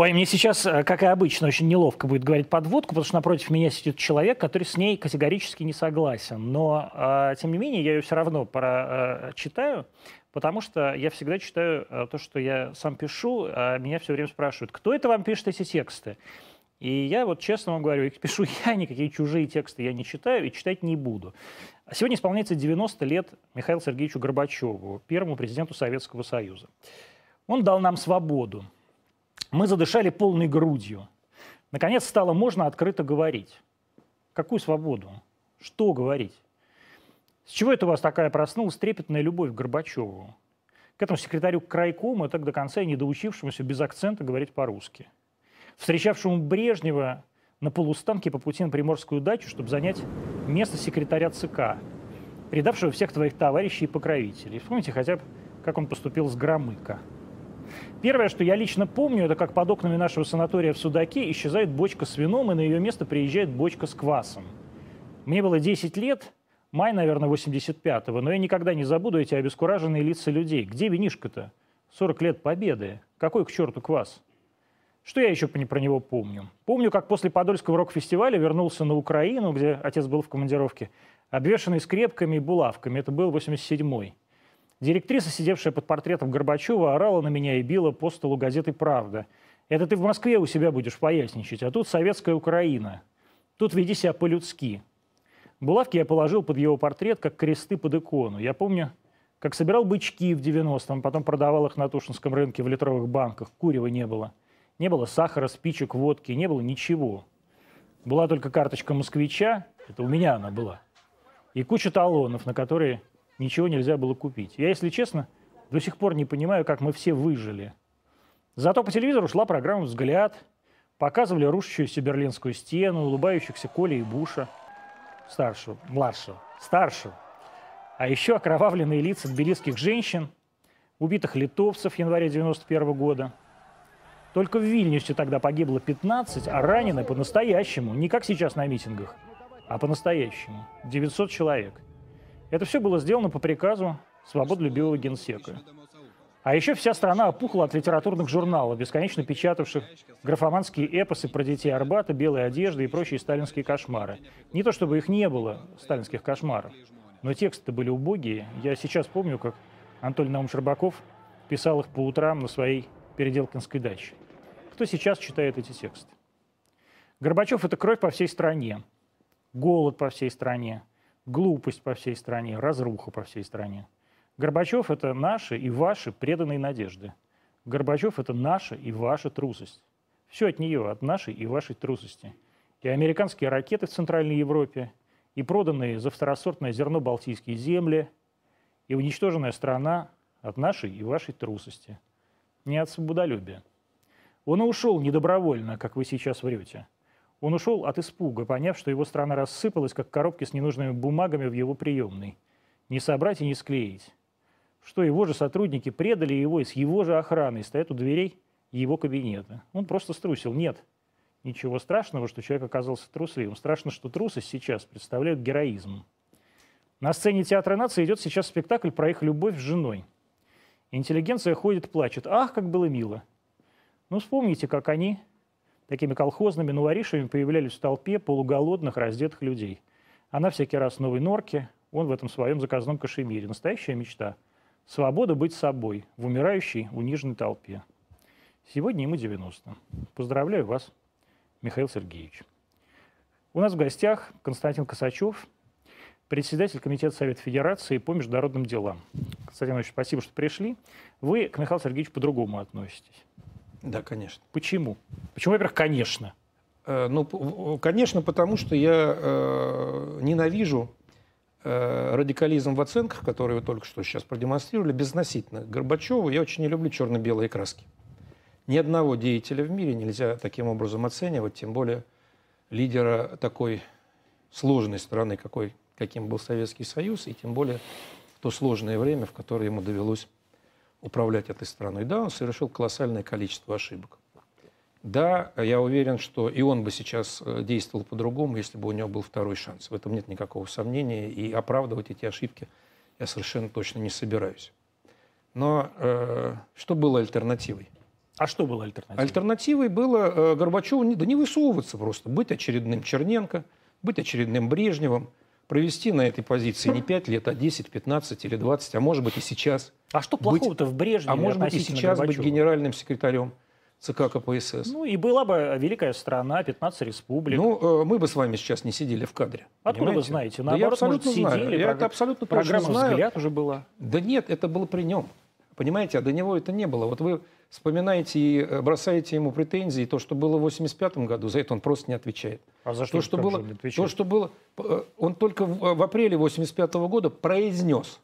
Ой, мне сейчас, э, как и обычно, очень неловко будет говорить подводку, потому что напротив меня сидит человек, который с ней категорически не согласен. Но, э, тем не менее, я ее все равно прочитаю, потому что я всегда читаю э, то, что я сам пишу, а меня все время спрашивают, кто это вам пишет эти тексты? И я вот честно вам говорю, пишу я, никакие чужие тексты я не читаю и читать не буду. Сегодня исполняется 90 лет Михаилу Сергеевичу Горбачеву, первому президенту Советского Союза. Он дал нам свободу. Мы задышали полной грудью. Наконец стало можно открыто говорить. Какую свободу? Что говорить? С чего это у вас такая проснулась трепетная любовь к Горбачеву? К этому секретарю крайкома, так до конца и не доучившемуся без акцента говорить по-русски. Встречавшему Брежнева на полустанке по пути на Приморскую дачу, чтобы занять место секретаря ЦК, предавшего всех твоих товарищей и покровителей. Вспомните хотя бы, как он поступил с Громыко. Первое, что я лично помню, это как под окнами нашего санатория в Судаке исчезает бочка с вином, и на ее место приезжает бочка с квасом. Мне было 10 лет, Май, наверное, 85-го, но я никогда не забуду эти обескураженные лица людей. Где винишка-то? 40 лет победы. Какой к черту квас? Что я еще про него помню? Помню, как после Подольского рок-фестиваля вернулся на Украину, где отец был в командировке, обвешанный скрепками и булавками. Это был 87-й. Директриса, сидевшая под портретом Горбачева, орала на меня и била по столу газеты «Правда». Это ты в Москве у себя будешь поясничать, а тут советская Украина. Тут веди себя по-людски. Булавки я положил под его портрет, как кресты под икону. Я помню, как собирал бычки в 90-м, потом продавал их на Тушинском рынке в литровых банках. Курева не было. Не было сахара, спичек, водки, не было ничего. Была только карточка москвича, это у меня она была, и куча талонов, на которые ничего нельзя было купить. Я, если честно, до сих пор не понимаю, как мы все выжили. Зато по телевизору шла программа «Взгляд», показывали рушащуюся Берлинскую стену, улыбающихся Коля и Буша – старшего, младшего, старшего. А еще окровавленные лица тбилисских женщин, убитых литовцев в январе 91 года. Только в Вильнюсе тогда погибло 15, а ранены по-настоящему, не как сейчас на митингах, а по-настоящему. 900 человек. Это все было сделано по приказу свободолюбивого генсека. А еще вся страна опухла от литературных журналов, бесконечно печатавших графоманские эпосы про детей Арбата, белые одежды и прочие сталинские кошмары. Не то чтобы их не было, сталинских кошмаров, но тексты были убогие. Я сейчас помню, как Анатолий Наум Щербаков писал их по утрам на своей переделкинской даче. Кто сейчас читает эти тексты? Горбачев – это кровь по всей стране, голод по всей стране, глупость по всей стране, разруха по всей стране. Горбачев – это наши и ваши преданные надежды. Горбачев – это наша и ваша трусость. Все от нее, от нашей и вашей трусости. И американские ракеты в Центральной Европе, и проданные за второсортное зерно Балтийские земли, и уничтоженная страна от нашей и вашей трусости. Не от свободолюбия. Он и ушел недобровольно, как вы сейчас врете. Он ушел от испуга, поняв, что его страна рассыпалась, как коробки с ненужными бумагами в его приемной. Не собрать и не склеить что его же сотрудники предали его и с его же охраной стоят у дверей его кабинета. Он просто струсил. Нет ничего страшного, что человек оказался трусливым. Страшно, что трусость сейчас представляет героизм. На сцене Театра нации идет сейчас спектакль про их любовь с женой. Интеллигенция ходит, плачет. Ах, как было мило. Ну, вспомните, как они такими колхозными новоришами появлялись в толпе полуголодных, раздетых людей. Она всякий раз в новой норке, он в этом своем заказном кашемире. Настоящая мечта – Свобода быть собой в умирающей, униженной толпе. Сегодня ему 90. Поздравляю вас, Михаил Сергеевич. У нас в гостях Константин Косачев, председатель Комитета Совета Федерации по международным делам. Константин Иванович, спасибо, что пришли. Вы к Михаилу Сергеевичу по-другому относитесь. Да, конечно. Почему? Почему, во-первых, конечно? Э, ну, конечно, потому что я э, ненавижу Э, радикализм в оценках, который вы только что сейчас продемонстрировали, безносительно Горбачеву, я очень не люблю черно-белые краски. Ни одного деятеля в мире нельзя таким образом оценивать, тем более лидера такой сложной страны, какой, каким был Советский Союз, и тем более в то сложное время, в которое ему довелось управлять этой страной. Да, он совершил колоссальное количество ошибок. Да, я уверен, что и он бы сейчас э, действовал по-другому, если бы у него был второй шанс. В этом нет никакого сомнения, и оправдывать эти ошибки я совершенно точно не собираюсь. Но э, что было альтернативой? А что было альтернативой? Альтернативой было э, Горбачеву не, да не высовываться просто, быть очередным Черненко, быть очередным Брежневым, провести на этой позиции не 5 лет, а 10, 15 или 20, а может быть и сейчас. А что плохого-то в Брежневе А может быть и сейчас быть Горбачева? генеральным секретарем ЦК КПСС. Ну и была бы великая страна, 15 республик. Ну, э, мы бы с вами сейчас не сидели в кадре. Откуда вы понимаете? знаете? Да я Наоборот, абсолютно может, знаю. сидели, Я прог- это абсолютно точно Программа знаю. «Взгляд» уже была. Да нет, это было при нем. Понимаете, а до него это не было. Вот вы вспоминаете и э, бросаете ему претензии, то, что было в 85 году, за это он просто не отвечает. А за что, То, что было, он отвечает? то, что было, э, он только в, в апреле 85 года произнес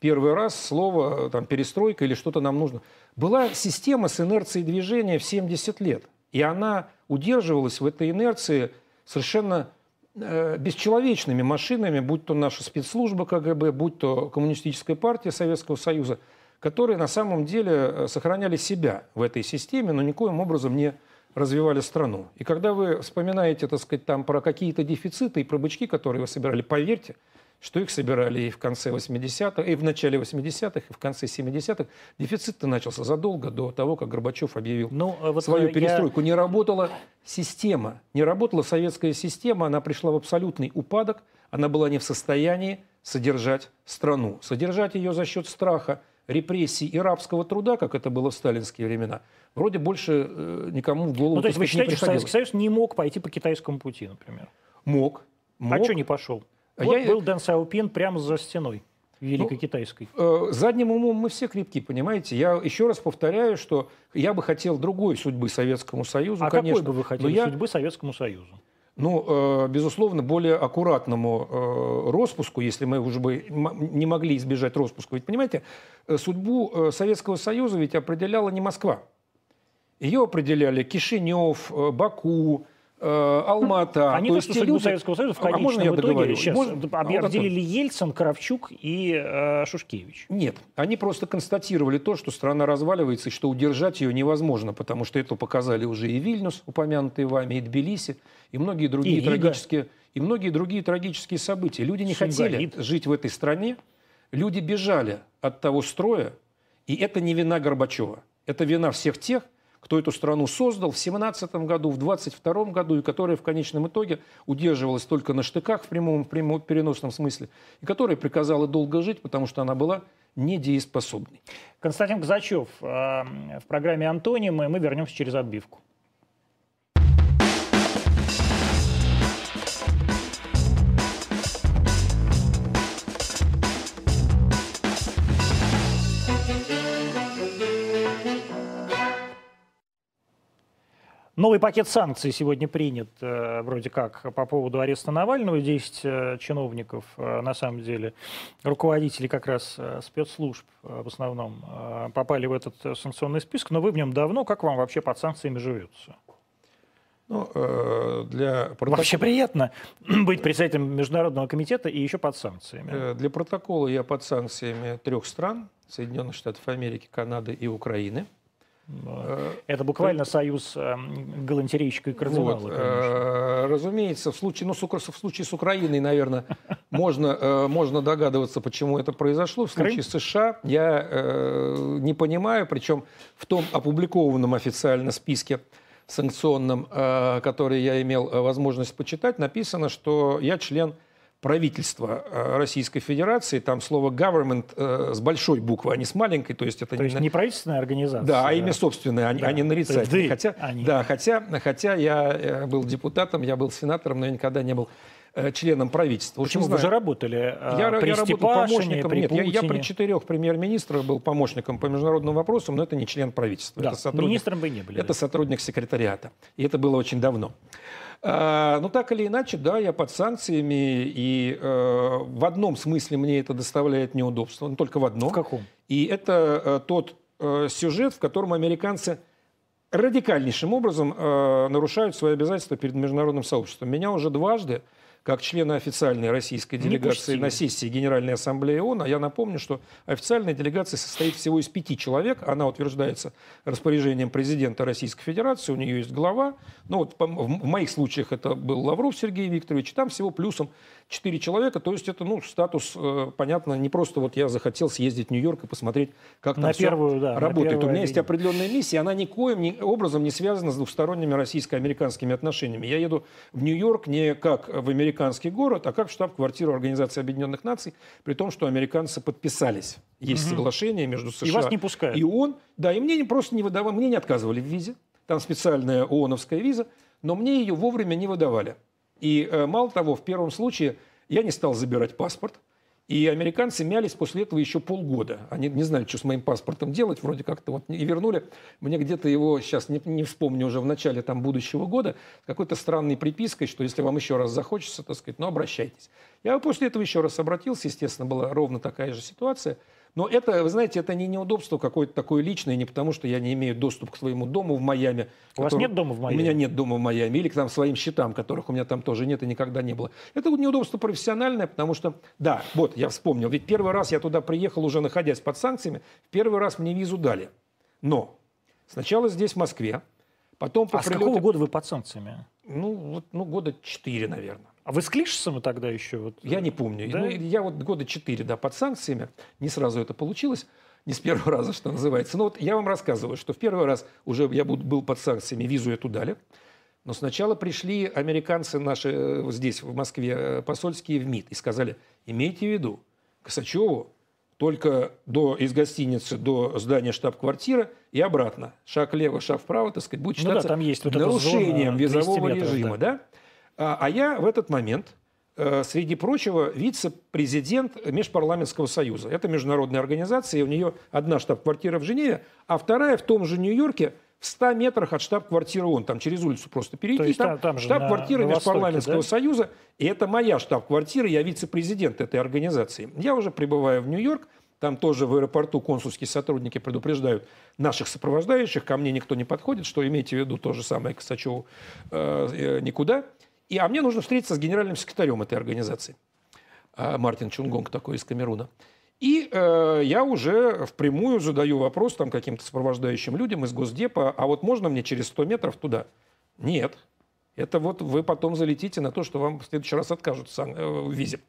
первый раз слово э, там, перестройка или что-то нам нужно. Была система с инерцией движения в 70 лет. И она удерживалась в этой инерции совершенно э, бесчеловечными машинами, будь то наша спецслужба КГБ, будь то Коммунистическая партия Советского Союза, которые на самом деле э, сохраняли себя в этой системе, но никоим образом не развивали страну. И когда вы вспоминаете, так сказать, там про какие-то дефициты и про бычки, которые вы собирали, поверьте, что их собирали и в конце 80-х, и в начале 80-х, и в конце 70-х. Дефицит-то начался задолго до того, как Горбачев объявил Ну, э, вот свою я- перестройку. Не работала система, не работала советская система, она пришла в абсолютный упадок, она была не в состоянии содержать страну. Содержать ее за счет страха, репрессий и рабского труда, как это было в сталинские времена, вроде больше э, никому в голову Ну, то есть вы считаете, что. Советский Союз не мог пойти по китайскому пути, например? Мог. мог. А что не пошел? А вот я- был Дэн Сяопин прямо за стеной Великой Ну, Китайской. Э, Задним умом мы все крепки, понимаете? Я еще раз повторяю, что я бы хотел другой судьбы Советскому Союзу, а конечно. какой бы вы хотели я, судьбы Советскому Союзу? Ну, э, безусловно, более аккуратному э, распуску, если мы уже бы не могли избежать распуска. Ведь, понимаете, э, судьбу Советского Союза ведь определяла не Москва. Ее определяли Кишинев, Баку, Алмата. Они То то, что судьбу люди- Советского Союза в А можно конечном я итоге договорю? сейчас Можно? А, определили Ельцин, Кравчук и э, Шушкевич. Нет, они просто констатировали то, что страна разваливается и что удержать ее невозможно, потому что это показали уже и Вильнюс, упомянутый вами, и Тбилиси, и многие другие И трагические и многие другие трагические события. Люди не Сумгаит. хотели жить в этой стране, люди бежали от того строя, и это не вина Горбачева, это вина всех тех, кто эту страну создал в 17 году, в 22 году, и которая в конечном итоге удерживалась только на штыках в прямом, в прямом переносном смысле, и которая приказала долго жить, потому что она была недееспособной. Константин Казачев э, в программе «Антонимы». Мы вернемся через отбивку. Новый пакет санкций сегодня принят э, вроде как по поводу ареста Навального. 10 э, чиновников, э, на самом деле, руководители как раз спецслужб в основном попали в этот санкционный список. Но вы в нем давно. Как вам вообще под санкциями живется? Ну, для, протокола, Вообще приятно быть председателем Международного комитета и еще под санкциями. для протокола я под санкциями трех стран, Соединенных Штатов Америки, Канады и Украины. Э, Это буквально союз э, галантерейщика и кардинала, Вот, конечно. э, разумеется, в случае, ну, в случае с Украиной, наверное, можно, э, можно догадываться, почему это произошло. В случае Крым? США я э, не понимаю, причем в том опубликованном официально списке санкционном, э, который я имел э, возможность почитать, написано, что я член правительства э, Российской Федерации. Там слово government э, с большой буквы, а не с маленькой. То есть это То есть на- не правительственная организация. да, а имя собственное, а, не- Да. а не есть нарицательное. Хотя, а не- да, хотя, хотя я э, был депутатом, я был сенатором, но я никогда не был членом правительства. Почему? не Вы же работали я, при я работал помощником. при Нет, я, я при четырех премьер-министрах был помощником по международным вопросам, но это не член правительства. Да, это сотрудник, министром вы не были. это да. сотрудник секретариата. И это было очень давно. А, ну, так или иначе, да, я под санкциями, и э, в одном смысле мне это доставляет неудобство, но только в одном. В каком? И это э, тот э, сюжет, в котором американцы радикальнейшим образом нарушают свои обязательства перед международным сообществом. Меня уже дважды как члена официальной российской делегации на сессии Генеральной Ассамблеи ООН. А я напомню, что официальная делегация состоит всего из пяти человек. Она утверждается распоряжением президента Российской Федерации. У нее есть глава. Ну вот в моих случаях это был Лавров Сергей Викторович. Там всего плюсом четыре человека. То есть это ну, статус, э, понятно, не просто вот я захотел съездить в Нью-Йорк и посмотреть, как там на все первую, да, работает. У меня есть определенная миссия. Она никоим образом не связана с двухсторонними российско-американскими отношениями. Я еду в Нью-Йорк не как в американский город, а как штаб-квартиру Организации Объединенных Наций, при том, что американцы подписались. Есть угу. соглашение между США и, вас не пускают. и ООН. Да, и мне просто не выдавали, мне не отказывали в визе. Там специальная ООНовская виза, но мне ее вовремя не выдавали. И э, мало того, в первом случае я не стал забирать паспорт, и американцы мялись после этого еще полгода. Они не знали, что с моим паспортом делать, вроде как-то вот и вернули. Мне где-то его, сейчас не, не вспомню, уже в начале там будущего года, какой-то странной припиской, что если вам еще раз захочется, так сказать, ну обращайтесь. Я после этого еще раз обратился, естественно, была ровно такая же ситуация – но это, вы знаете, это не неудобство какое-то такое личное, не потому что я не имею доступ к своему дому в Майами. У который... вас нет дома в Майами? У меня нет дома в Майами. Или к там, своим счетам, которых у меня там тоже нет и никогда не было. Это неудобство профессиональное, потому что, да, вот, я вспомнил. Ведь первый раз я туда приехал, уже находясь под санкциями, первый раз мне визу дали. Но сначала здесь, в Москве, потом по а прилете... с какого года вы под санкциями? Ну, вот, ну года четыре, наверное. А вы с Клишесом тогда еще? Вот... Я не помню. Да? Ну, я вот года четыре, да, под санкциями. Не сразу это получилось. Не с первого раза, что называется. Но вот я вам рассказываю, что в первый раз уже я был под санкциями, визу эту дали. Но сначала пришли американцы наши э, здесь, в Москве, э, посольские в МИД и сказали, имейте в виду, Косачеву только до, из гостиницы до здания штаб-квартиры и обратно. Шаг влево, шаг вправо, так сказать, будет считаться ну да, там есть вот нарушением визового метров, режима. Да. Да? А, а я в этот момент, э, среди прочего, вице-президент Межпарламентского союза. Это международная организация, и у нее одна штаб-квартира в Женеве, а вторая в том же Нью-Йорке, в 100 метрах от штаб-квартиры ООН. Там через улицу просто перейти. есть, там, там штаб-квартира Межпарламентского да? союза. И это моя штаб-квартира, я вице-президент этой организации. Я уже прибываю в Нью-Йорк. Там тоже в аэропорту консульские сотрудники предупреждают наших сопровождающих. Ко мне никто не подходит, что имейте в виду то же самое Косачеву э, э, никуда. И, а мне нужно встретиться с генеральным секретарем этой организации. А, Мартин Чунгонг такой из Камеруна. И э, я уже впрямую задаю вопрос там каким-то сопровождающим людям из Госдепа, а вот можно мне через 100 метров туда? Нет. Это вот вы потом залетите на то, что вам в следующий раз откажут в, э, визе.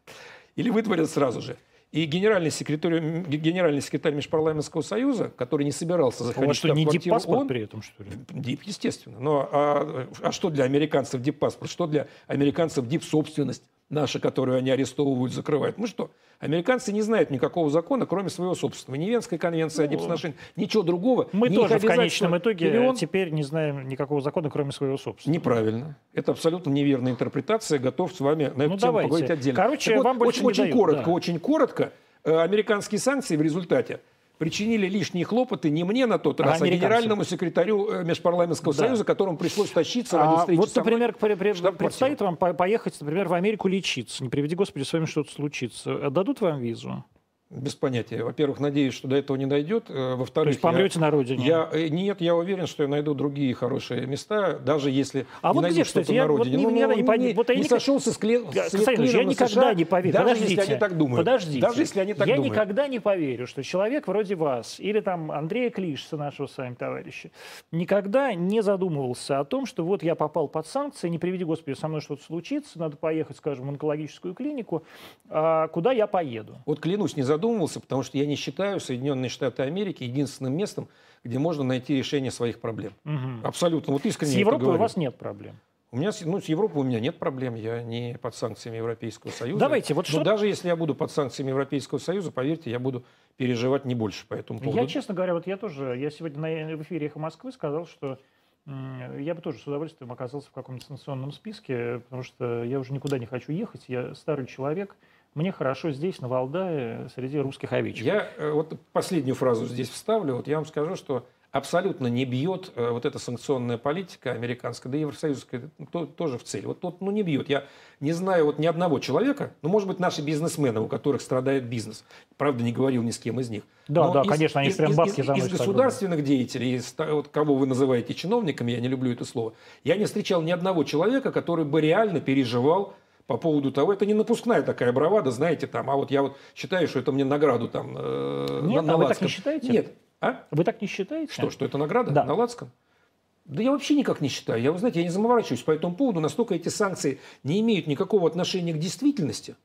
Или вытворят сразу же. И генеральный секретарь, генеральный секретарь Межпарламентского союза, который не собирался заходить вас что, не диппаспорт при этом, что ли? Дип, естественно. Но, а, а что для американцев диппаспорт? Что для американцев дип-собственность? Наша, которую они арестовывают, закрывают. Мы что? Американцы не знают никакого закона, кроме своего собственного. Ни Венской конвенции ну, о дипсношении, ничего другого. Мы тоже в конечном итоге миллион... теперь не знаем никакого закона, кроме своего собственного. Неправильно. Это абсолютно неверная интерпретация. Готов с вами на эту ну, тему давайте. поговорить отдельно. Короче, так вам вот, больше очень, очень коротко, да. очень коротко. Э, американские санкции в результате причинили лишние хлопоты не мне на тот раз, а, а генеральному секретарю э, Межпарламентского да. союза, которому пришлось тащиться ради встречи Вот, например, при, при, предстоит вам поехать, например, в Америку лечиться. Не приведи, Господи, с вами что-то случится. Дадут вам визу? Без понятия. Во-первых, надеюсь, что до этого не дойдет. Э, во-вторых, То есть помрете я, на родине? Я, э, нет, я уверен, что я найду другие хорошие места, даже если а не вот найду что-то на родине. Вот, ну, не, не, не, вот, не сошелся с, кле... с я никогда США, не поверю. Даже Подождите, если они так думают. Подождите. Даже если они так я думают. никогда не поверю, что человек вроде вас, или там Андрея Клишса, нашего с вами товарища, никогда не задумывался о том, что вот я попал под санкции, не приведи, Господи, со мной что-то случится, надо поехать, скажем, в онкологическую клинику, а куда я поеду? Вот клянусь, не задумывался, потому что я не считаю Соединенные Штаты Америки единственным местом, где можно найти решение своих проблем. Угу. Абсолютно. Вот искренне С Европой у вас нет проблем? У меня, ну, с Европой у меня нет проблем, я не под санкциями Европейского Союза. Давайте, вот Но что... даже если я буду под санкциями Европейского Союза, поверьте, я буду переживать не больше по этому поводу. Я, честно говоря, вот я тоже, я сегодня на, в эфире «Эхо Москвы» сказал, что я бы тоже с удовольствием оказался в каком-то санкционном списке, потому что я уже никуда не хочу ехать, я старый человек, мне хорошо здесь, на Валдае, среди русских овечек. Я э, вот последнюю фразу здесь вставлю. Вот я вам скажу, что абсолютно не бьет э, вот эта санкционная политика американская, да и евросоюзская то, тоже в цель. Вот, вот ну, не бьет. Я не знаю вот ни одного человека, ну, может быть, наши бизнесмены, у которых страдает бизнес. Правда, не говорил ни с кем из них. Да, Но да, из, конечно, они из, прям бабки из, из, из государственных деятелей, из, вот, кого вы называете чиновниками, я не люблю это слово, я не встречал ни одного человека, который бы реально переживал по поводу того, это не напускная такая бравада, знаете, там, а вот я вот считаю, что это мне награду там э, Нет, на, а вы так не считаете? Нет. А? Вы так не считаете? Что, что это награда да. на Лацком? Да я вообще никак не считаю. Я, вы знаете, я не заморачиваюсь по этому поводу. Настолько эти санкции не имеют никакого отношения к действительности.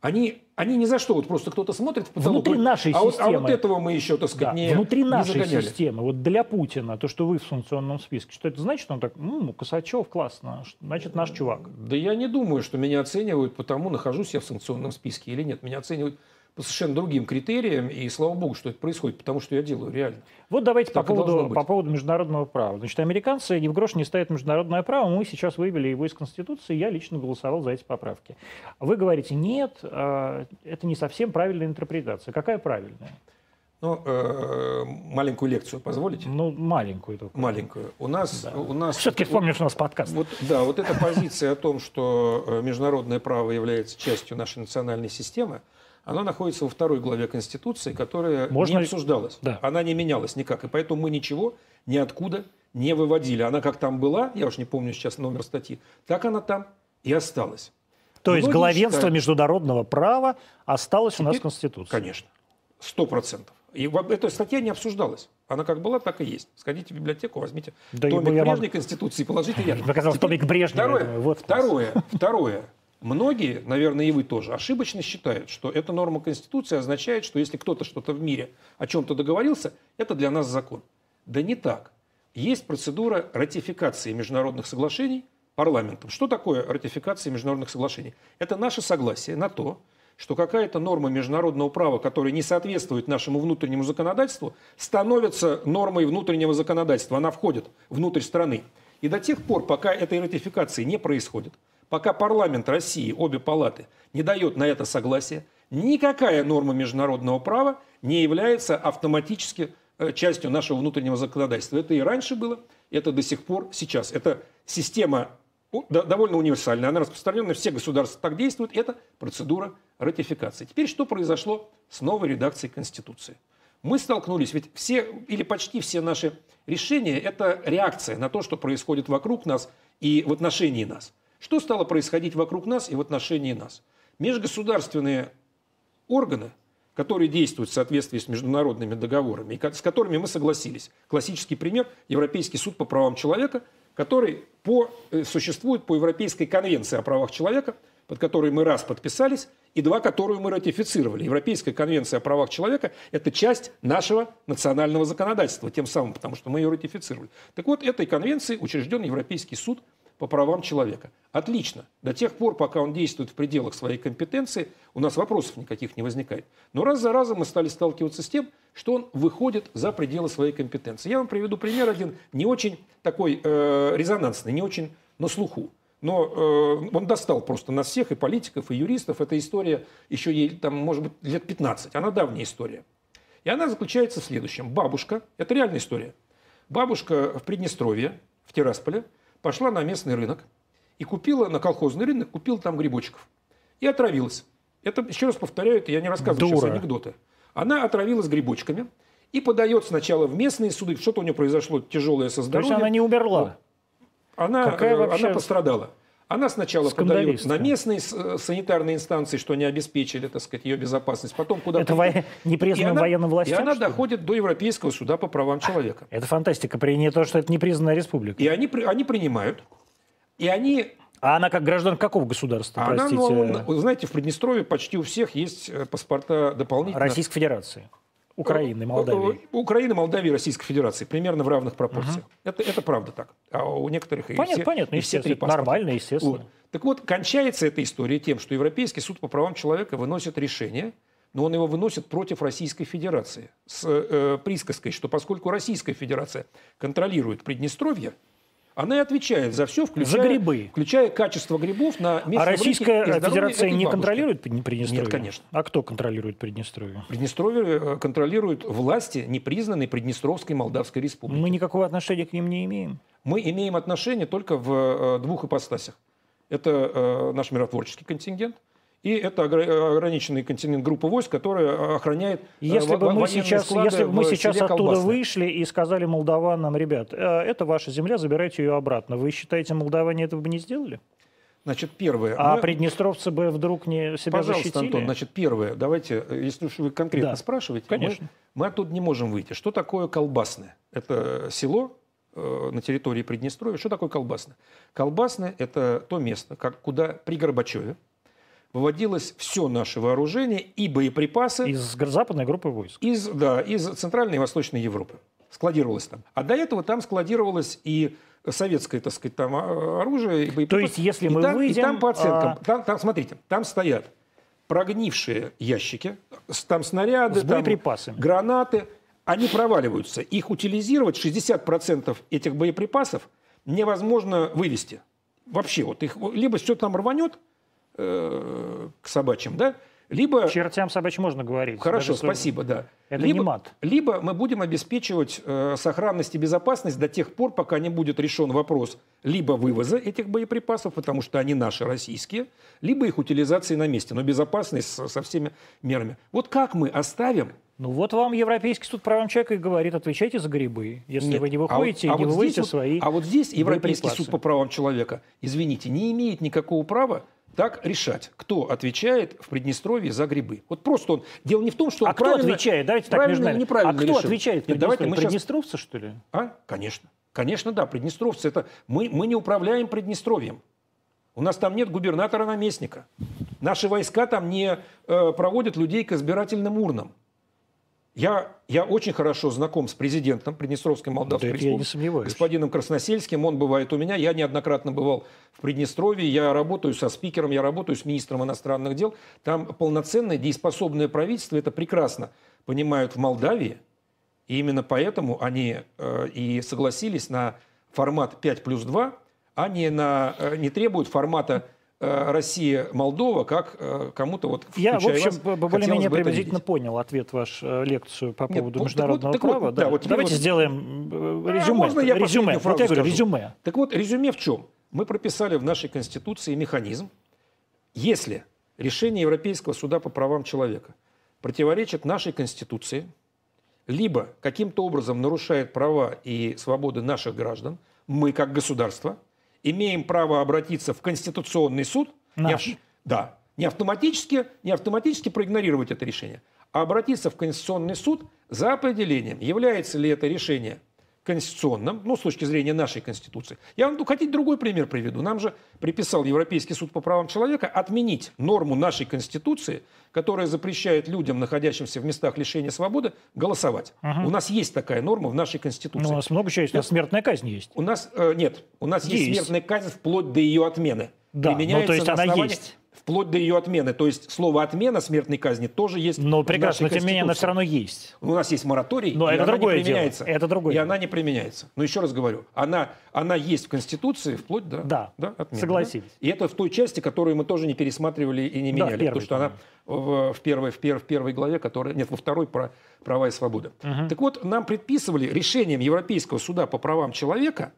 Они, они ни за что, вот просто кто-то смотрит в потолок. Внутри нашей а системы. Вот, а вот этого мы еще, так сказать, да, не Внутри нашей не загоняли. системы, вот для Путина, то, что вы в санкционном списке, что это значит? Он так, ну, Косачев, классно, значит, наш чувак. Да я не думаю, что меня оценивают, потому нахожусь я в санкционном списке или нет. Меня оценивают по совершенно другим критериям, и слава богу, что это происходит, потому что я делаю реально. Вот давайте по поводу, по поводу международного права. Значит, американцы ни в грош не ставят международное право, мы сейчас вывели его из Конституции, я лично голосовал за эти поправки. Вы говорите, нет, а, это не совсем правильная интерпретация. Какая правильная? Ну, э, маленькую лекцию позволите? Ну, маленькую только. Маленькую. У нас... Да. У нас Все-таки вспомнишь у нас подкаст. Вот, да, вот эта позиция о том, что э, международное право является частью нашей национальной системы, она находится во второй главе Конституции, которая Можно... не обсуждалась. Да. Она не менялась никак. И поэтому мы ничего ниоткуда не выводили. Она как там была, я уж не помню сейчас номер статьи, так она там и осталась. То есть главенство считают... международного права осталось Теперь, у нас в Конституции? Конечно. Сто процентов. И эта статья не обсуждалась. Она как была, так и есть. Сходите в библиотеку, возьмите да томик Брежневой могу... Конституции, положите рядом. Показал томик Брежнева. Второе, вот второе, второе. Многие, наверное, и вы тоже, ошибочно считают, что эта норма Конституции означает, что если кто-то что-то в мире о чем-то договорился, это для нас закон. Да не так. Есть процедура ратификации международных соглашений парламентом. Что такое ратификация международных соглашений? Это наше согласие на то, что какая-то норма международного права, которая не соответствует нашему внутреннему законодательству, становится нормой внутреннего законодательства. Она входит внутрь страны. И до тех пор, пока этой ратификации не происходит, Пока парламент России, обе палаты, не дает на это согласие, никакая норма международного права не является автоматически э, частью нашего внутреннего законодательства. Это и раньше было, это до сих пор сейчас. Это система довольно универсальная, она распространена, все государства так действуют, это процедура ратификации. Теперь что произошло с новой редакцией Конституции? Мы столкнулись, ведь все или почти все наши решения – это реакция на то, что происходит вокруг нас и в отношении нас. Что стало происходить вокруг нас и в отношении нас? Межгосударственные органы, которые действуют в соответствии с международными договорами, и с которыми мы согласились. Классический пример – Европейский суд по правам человека, который по, э, существует по Европейской конвенции о правах человека, под которой мы раз подписались, и два, которую мы ратифицировали. Европейская конвенция о правах человека – это часть нашего национального законодательства, тем самым, потому что мы ее ратифицировали. Так вот, этой конвенцией учрежден Европейский суд по правам человека. Отлично. До тех пор, пока он действует в пределах своей компетенции, у нас вопросов никаких не возникает. Но раз за разом мы стали сталкиваться с тем, что он выходит за пределы своей компетенции. Я вам приведу пример один, не очень такой э, резонансный, не очень на слуху. Но э, он достал просто нас всех, и политиков, и юристов. Эта история еще ей, там, может быть, лет 15. Она давняя история. И она заключается в следующем. Бабушка, это реальная история. Бабушка в Приднестровье, в Тирасполе, пошла на местный рынок и купила, на колхозный рынок, купила там грибочков. И отравилась. Это, еще раз повторяю, это я не рассказываю Дура. сейчас анекдоты. Она отравилась грибочками и подает сначала в местные суды. Что-то у нее произошло тяжелое со здоровьем. То есть она не умерла? Она, Какая э, вообще... она пострадала. Она сначала подает на местные э, санитарные инстанции, что не обеспечили, так сказать, ее безопасность. Потом куда-то... Это во... непризнанным военным властям? И она доходит до Европейского суда по правам человека. Это фантастика, при не то, что это непризнанная республика. И они, они принимают. И они а она как граждан какого государства, она, простите? Ну, знаете, в Приднестровье почти у всех есть э, паспорта дополнительно. Российской Федерации. Украины, Молдавии. Украины, Молдавии, Российской Федерации. Примерно в равных пропорциях. Угу. Это, это правда так. А у некоторых понятно, и все, понятно, и все три паспорта. Нормально, естественно. Вот. Так вот, кончается эта история тем, что Европейский суд по правам человека выносит решение, но он его выносит против Российской Федерации с э, присказкой, что поскольку Российская Федерация контролирует Приднестровье, она и отвечает за все, включая, за грибы. включая качество грибов на местном А Российская Федерация не контролирует Приднестровье? Нет, конечно. А кто контролирует Приднестровье? Приднестровье э, контролируют власти, непризнанной Приднестровской Молдавской Республики. Мы никакого отношения к ним не имеем. Мы имеем отношение только в э, двух ипостасях. Это э, наш миротворческий контингент – и это ограниченный континент группы войск, которая охраняет э, если бы мы сейчас, Если бы мы сейчас оттуда вышли и сказали молдаванам, ребят, э, это ваша земля, забирайте ее обратно, вы считаете, молдаване этого бы не сделали? Значит, первое. А мы... приднестровцы бы вдруг не себя Пожалуйста, защитили? Антон, значит, первое. Давайте, э, если уж вы конкретно да. спрашиваете, Конечно. Мы, мы оттуда не можем выйти. Что такое Колбасное? Это село э, на территории Приднестровья. Что такое Колбасное? Колбасное – это то место, как, куда при Горбачеве выводилось все наше вооружение и боеприпасы. Из западной группы войск. Из, да, из Центральной и Восточной Европы. Складировалось там. А до этого там складировалось и советское, так сказать, там а, оружие и боеприпасы. То есть, если мы и там, выйдем... И там по оценкам, а... там, там, смотрите, там стоят прогнившие ящики, там снаряды, с боеприпасами. Там гранаты, они проваливаются. Их утилизировать 60% этих боеприпасов невозможно вывести. Вообще, вот их либо все там рванет э, к собачьим, да, либо... Чертям собачь можно говорить. Хорошо, спасибо, да. Это либо, не мат. Либо мы будем обеспечивать э, сохранность и безопасность до тех пор, пока не будет решен вопрос либо вывоза этих боеприпасов, потому что они наши, российские, либо их утилизации на месте, но безопасность со, со всеми мерами. Вот как мы оставим ну вот вам Европейский суд правам человека и говорит, отвечайте за грибы. Если Нет, вы не выходите, а вот, не а выводите вот свои А вот здесь Европейский суд по правам человека, извините, не имеет никакого права так решать, кто отвечает в Приднестровье за грибы. Вот просто он... Дело не в том, что он А кто отвечает? Давайте так между нами. неправильно А кто решил. отвечает в Нет, давайте мы сейчас- Приднестровцы, что ли? А? Конечно. Конечно, да. Приднестровцы это... Мы, мы не управляем Приднестровьем. У нас там нет губернатора-наместника. Наши войска там не э, проводят людей к избирательным урнам. Я, я очень хорошо знаком с президентом Приднестровской Молдавской Да это я не Республики, сомневаюсь. господином Красносельским. Он бывает у меня. Я неоднократно бывал в Приднестровье. Я работаю со спикером, я работаю с министром иностранных дел. Там полноценное, дееспособное правительство. Это прекрасно понимают в Молдавии. И именно поэтому они э, и согласились на формат 5 плюс 2, а не, на, э, не требуют формата Россия-Молдова, как э, кому-то вот Я, в общем, более-менее приблизительно понял ответ ваш, э, лекцию по Нет, поводу вот- международного так так права. вот, да. да, вот Давайте вот- сделаем э, резюме. можно я резюме. Вот я говорю, резюме. Так вот, резюме в чем? Мы прописали в нашей Конституции механизм, если решение Европейского суда по правам человека противоречит нашей Конституции, либо каким-то образом нарушает права и свободы наших граждан, мы, как государство, имеем право обратиться в Конституционный суд. не Наш. ав- да. Не автоматически, не автоматически проигнорировать это решение, а обратиться в Конституционный суд за определением, является ли это решение конституционным, ну, с точки зрения нашей Конституции. Я вам хотите другой пример приведу. Нам же приписал Европейский суд по правам человека отменить норму нашей Конституции, которая запрещает людям, находящимся в местах лишения свободы, голосовать. У нас есть такая норма в нашей Конституции. Ну, у нас много чего есть. У нас смертная казнь есть. У нас э, нет, у нас есть. Есть. смертная казнь вплоть до ее отмены. Да, ну, то есть на она есть. Вплоть до ее отмены. То есть слово отмена смертной казни тоже есть. Но в прекрасно, но тем не менее, она все равно есть. У нас есть мораторий, Но и это она другое не дело. применяется. Это другое И дело. она не применяется. Но еще раз говорю, она, она есть в Конституции вплоть до Да, отмены, согласились. да? И это в той части, которую мы тоже не пересматривали и не Да, меняли. в первой, потому что она в, в первой, в, пер- в первой главе, которая... Нет, во второй про права и свободы. Так вот, нам предписывали решением Европейского суда по правам человека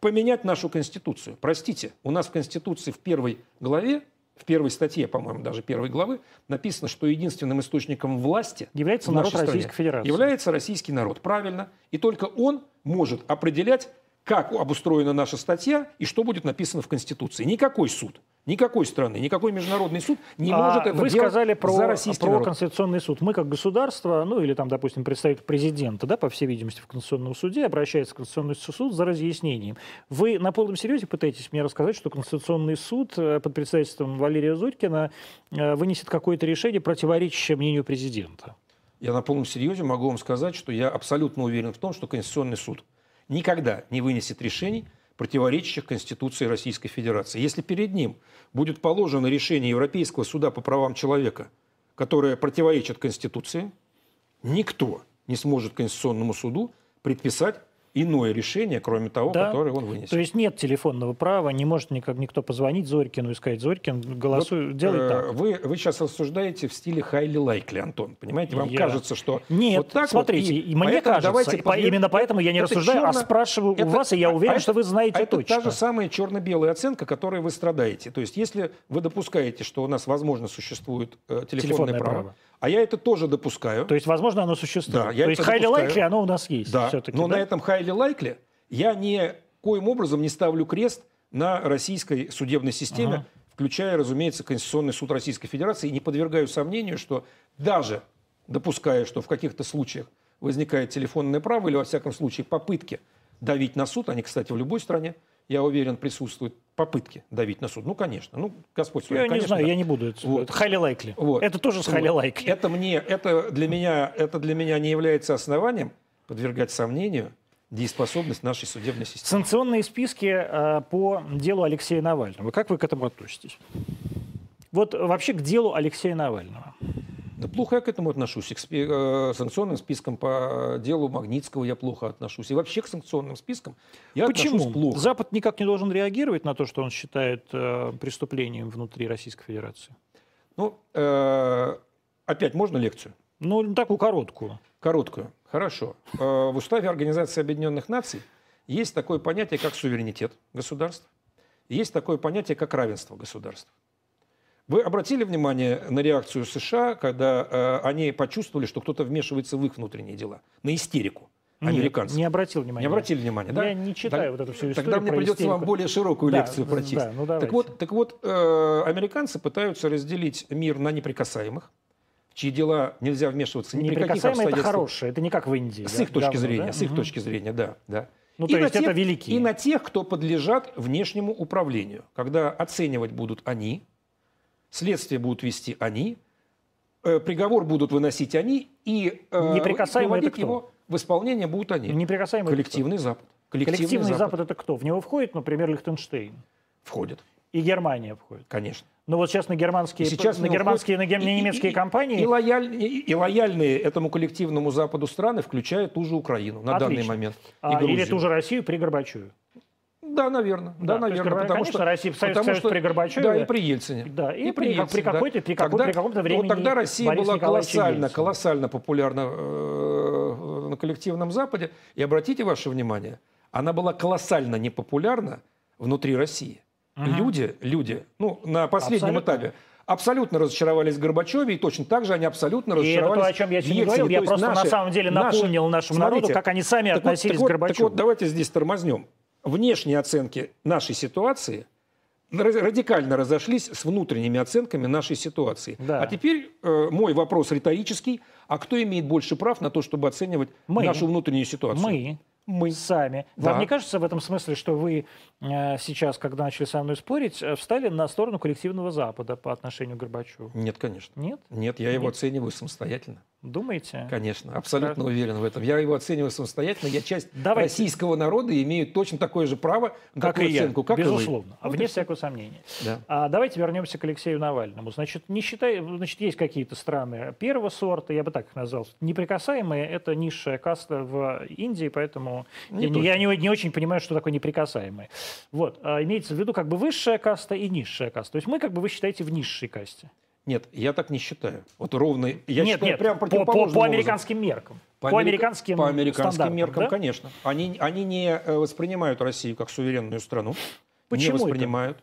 поменять нашу Конституцию. Простите, у нас в Конституции в первой главе, в первой статье, по-моему, даже первой главы, написано, что единственным источником власти Является народ стране Российской Федерации. Является российский народ, правильно. И только он может определять, как обустроена наша статья и что будет написано в Конституции. Никакой суд, никакой страны, никакой международный суд не А может это Вы делать сказали про, за российский про народ. Конституционный суд. Мы как государство, ну или там, допустим, представитель президента, да, по всей видимости, в Конституционном суде обращается в Конституционный суд за разъяснением. Вы на полном серьезе пытаетесь мне рассказать, что Конституционный суд э, под председательством Валерия Зорькина э, вынесет какое-то решение, противоречащее мнению президента? Я на полном серьезе могу вам сказать, что я абсолютно уверен в том, что Конституционный суд никогда не вынесет решений, противоречащих Конституции Российской Федерации. Если перед ним будет положено решение Европейского суда по правам человека, которое противоречит Конституции, никто не сможет Конституционному суду предписать иное решение, кроме того, Да. которое он вынесет. То есть нет телефонного права, не может никак никто позвонить Зорькину и сказать, Зорькин, голосуй, Вот, делай э, так. Вы, вы сейчас рассуждаете в стиле highly likely, Антон. Понимаете, вам Я- кажется, что Нет, вот так смотрите, вот, и мне кажется, давайте и по- именно поэтому я не Это рассуждаю, а черно- спрашиваю у это- вас, и я а уверен, это- что вы знаете а это точно. та же самая черно-белая оценка, которой вы страдаете. То есть, если вы допускаете, что у нас, возможно, существует э, телефонное, Телефонное право, право. а я это тоже допускаю, То есть, возможно, оно существует. Да, я То есть, это highly likely оно у нас есть да, но да? на этом highly likely я ни коим образом не ставлю крест на российской судебной системе, ага. включая, разумеется, Конституционный суд Российской Федерации. И не подвергаю сомнению, что даже допуская, что в каких-то случаях возникает телефонное право или, во всяком случае, попытки давить на суд, они, кстати, в любой стране, я уверен, присутствуют попытки давить на суд. Ну, конечно. Ну, Господь Я конечно, не знаю, да. я не буду. Это, вот. highly likely. Вот. Это тоже с highly likely. Это, мне, это, для меня, это для меня не является основанием подвергать сомнению дееспособность нашей судебной системы. Санкционные списки э, по делу Алексея Навального. Как вы к этому относитесь? Вот вообще к делу Алексея Навального. Да плохо я к этому отношусь. к спи- э, санкционным спискам по делу Магнитского я плохо отношусь. И вообще к санкционным спискам я Почему? отношусь плохо. Запад никак не должен реагировать на то, что он считает э, преступлением внутри Российской Федерации? Ну, э, опять можно лекцию? Ну, такую короткую. Короткую. Хорошо. Э, в уставе Организации Объединенных Наций есть такое понятие, как суверенитет государств. Есть такое понятие, как равенство государств. Вы обратили внимание на реакцию США, когда э, они почувствовали, что кто-то вмешивается в их внутренние дела? На истерику американцев. Не обратил внимания. Не обратили внимания, да? Я не читаю да? вот эту всю историю Тогда мне придется истерику. вам более широкую да, лекцию прочесть. Да, ну так вот, так вот э, американцы пытаются разделить мир на неприкасаемых, чьи дела нельзя вмешиваться ни при каких обстоятельствах. это хорошее, это не как в Индии. С да? их точки Давно, зрения, да? с их угу. точки зрения, да, да. Ну, и то есть тех, это великие. И на тех, кто подлежат внешнему управлению, когда оценивать будут они, следствие будут вести они, э, приговор будут выносить они, и э, Неприкасаемый приводить его в исполнение будут они. Неприкасаемый Коллективный Запад. Коллективный, Коллективный Запад. Запад это кто? В него входит, например, Лихтенштейн. Входит. И Германия входит. Конечно. Но вот сейчас на германские, и сейчас на германские, входит, на немецкие и, компании... И, лояль, и, и лояльные этому коллективному Западу страны, включая ту же Украину на Отлично. данный момент. А, или ту же Россию при Горбачеве. Да, наверное. Да, да наверное. Есть, потому конечно, что, Россия, Союз, потому Союз что, при Горбачеве. Да, и при Ельцине. Да, и, и при, Ельцине, при, какой-то, при, какой, при каком-то времени Вот тогда Россия Борис была колоссально, Ельцин. колоссально популярна э, на коллективном Западе. И обратите ваше внимание, она была колоссально непопулярна внутри России. Угу. Люди, люди, ну, на последнем Абсолютно. этапе абсолютно разочаровались в Горбачеве, и точно так же они абсолютно разочаровались И это то, о чем я сегодня говорил, я просто наши, на самом деле напомнил наши, нашему смотрите, народу, как они сами так относились вот, к Горбачеву. Так вот, давайте здесь тормознем. Внешние оценки нашей ситуации радикально разошлись с внутренними оценками нашей ситуации. Да. А теперь э, мой вопрос риторический. А кто имеет больше прав на то, чтобы оценивать Мы. нашу внутреннюю ситуацию? Мы. Мы. Сами. Да. Вам не кажется в этом смысле, что вы э, сейчас, когда начали со мной спорить, э, встали на сторону коллективного Запада по отношению к Горбачеву? Нет, конечно. Нет? Нет, я его Нет. оцениваю самостоятельно. Думаете? Конечно, абсолютно уверен в этом. Я его оцениваю самостоятельно. Я часть Давайте. российского народа и имею точно такое же право Как такую и я, оценку, как и вы. безусловно, Вот и вне всякого сомнения. Да. А давайте вернемся к Алексею Навальному. Значит, не считай, значит, есть какие-то страны первого сорта, я бы так их назвал, неприкасаемые. Это низшая каста в Индии, поэтому Не я, не, я не, не очень понимаю, что такое неприкасаемые. Вот, а имеется в виду как бы высшая каста и низшая каста. То есть мы, как бы, вы считаете, в низшей касте. Нет, я так не считаю. Вот ровно. Я нет, считаю нет, прям по, по, по американским меркам. По, америка- американским по американским меркам, да? конечно. Они, они не э, воспринимают Россию как суверенную страну. Почему не это? воспринимают.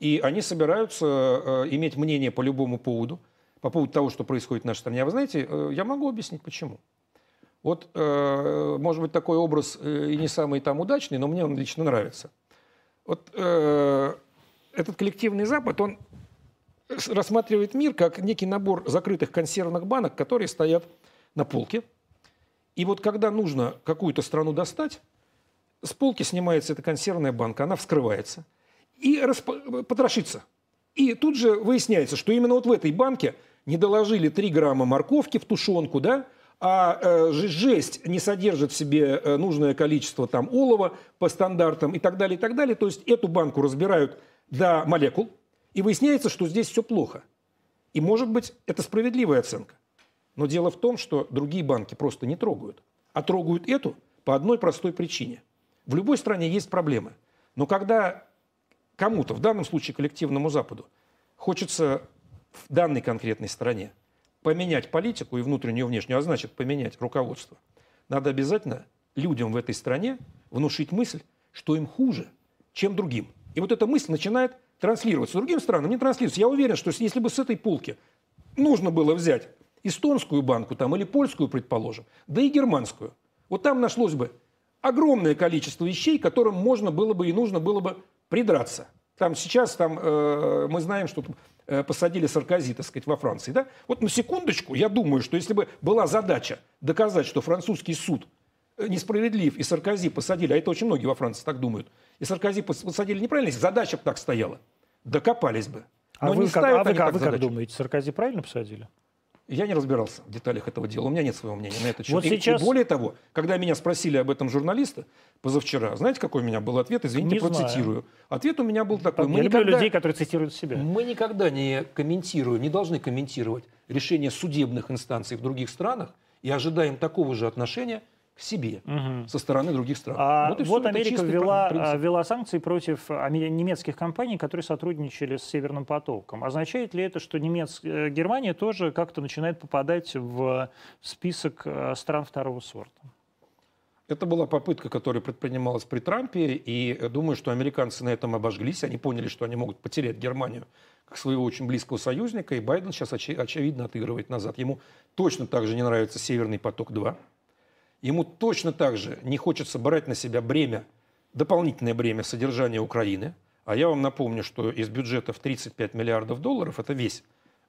И они собираются э, иметь мнение по любому поводу, по поводу того, что происходит в нашей стране. А вы знаете, э, я могу объяснить, почему. Вот, э, может быть, такой образ э, и не самый там удачный, но мне он лично нравится. Вот э, этот коллективный Запад, он рассматривает мир как некий набор закрытых консервных банок, которые стоят на полке. И вот когда нужно какую-то страну достать, с полки снимается эта консервная банка, она вскрывается и распо- потрошится. И тут же выясняется, что именно вот в этой банке не доложили 3 грамма морковки в тушенку, да, а э, жесть не содержит в себе э, нужное количество там олова по стандартам и так далее, и так далее. То есть эту банку разбирают до молекул, и выясняется, что здесь все плохо. И, может быть, это справедливая оценка. Но дело в том, что другие банки просто не трогают. А трогают эту по одной простой причине. В любой стране есть проблемы. Но когда кому-то, в данном случае коллективному Западу, хочется в данной конкретной стране поменять политику и внутреннюю, и внешнюю, а значит поменять руководство, надо обязательно людям в этой стране внушить мысль, что им хуже, чем другим. И вот эта мысль начинает транслироваться. Другим странам не транслируется. Я уверен, что если бы с этой полки нужно было взять эстонскую банку там, или польскую, предположим, да и германскую, вот там нашлось бы огромное количество вещей, которым можно было бы и нужно было бы придраться. Там сейчас там, э, мы знаем, что э, посадили Саркози, так сказать, во Франции. Да? Вот на секундочку, я думаю, что если бы была задача доказать, что французский суд э, несправедлив, и Саркози посадили, а это очень многие во Франции так думают, и Саркози посадили неправильно, если задача бы так стояла, докопались бы. А Но вы, как, а вы, а вы как думаете, Саркози правильно посадили? Я не разбирался в деталях этого дела. У меня нет своего мнения на этот счет. Вот сейчас... и, более того, когда меня спросили об этом журналисты позавчера, знаете, какой у меня был ответ? Извините, не процитирую. Знаю. Ответ у меня был такой. Мы Я никогда... люблю людей, которые цитируют себя. Мы никогда не комментируем, не должны комментировать решения судебных инстанций в других странах и ожидаем такого же отношения себе угу. со стороны других стран. А вот, вот Америка ввела, ввела санкции против немецких компаний, которые сотрудничали с Северным потоком. Означает ли это, что немец... Э, Германия тоже как-то начинает попадать в список э, стран второго сорта? Это была попытка, которая предпринималась при Трампе, и думаю, что американцы на этом обожглись. Они поняли, что они могут потерять Германию как своего очень близкого союзника, и Байден сейчас оч- очевидно отыгрывает назад. Ему точно так же не нравится «Северный поток-2». Ему точно так же не хочется брать на себя бремя, дополнительное бремя содержания Украины. А я вам напомню, что из бюджета в 35 миллиардов долларов, это весь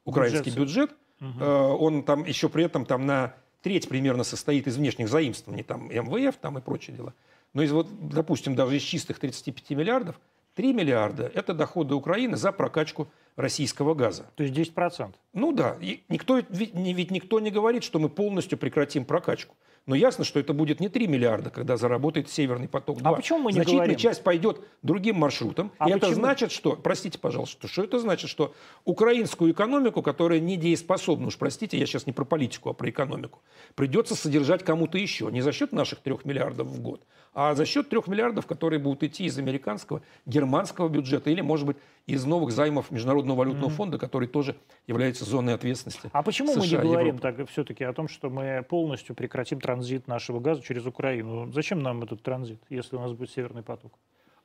украинский бюджет, бюджет угу. он там еще при этом там на треть примерно состоит из внешних заимствований, там МВФ там и прочие дела. Но из вот, допустим, даже из чистых 35 миллиардов, 3 миллиарда – это доходы Украины за прокачку российского газа. То есть 10%? Ну да. И никто, ведь, ведь никто не говорит, что мы полностью прекратим прокачку. Но ясно, что это будет не 3 миллиарда, когда заработает Северный поток-2. А почему мы не Значительная говорим? часть пойдет другим маршрутом. А и почему? это значит, что, простите, пожалуйста, что это значит, что украинскую экономику, которая недееспособна, уж простите, я сейчас не про политику, а про экономику, придется содержать кому-то еще. Не за счет наших 3 миллиардов в год, а за счет 3 миллиардов, которые будут идти из американского, германского бюджета или, может быть, из новых займов Международного валютного mm-hmm. фонда, который тоже является зоной ответственности. А почему США, мы не говорим так все-таки о том, что мы полностью прекратим транзит нашего газа через Украину? Зачем нам этот транзит, если у нас будет Северный поток?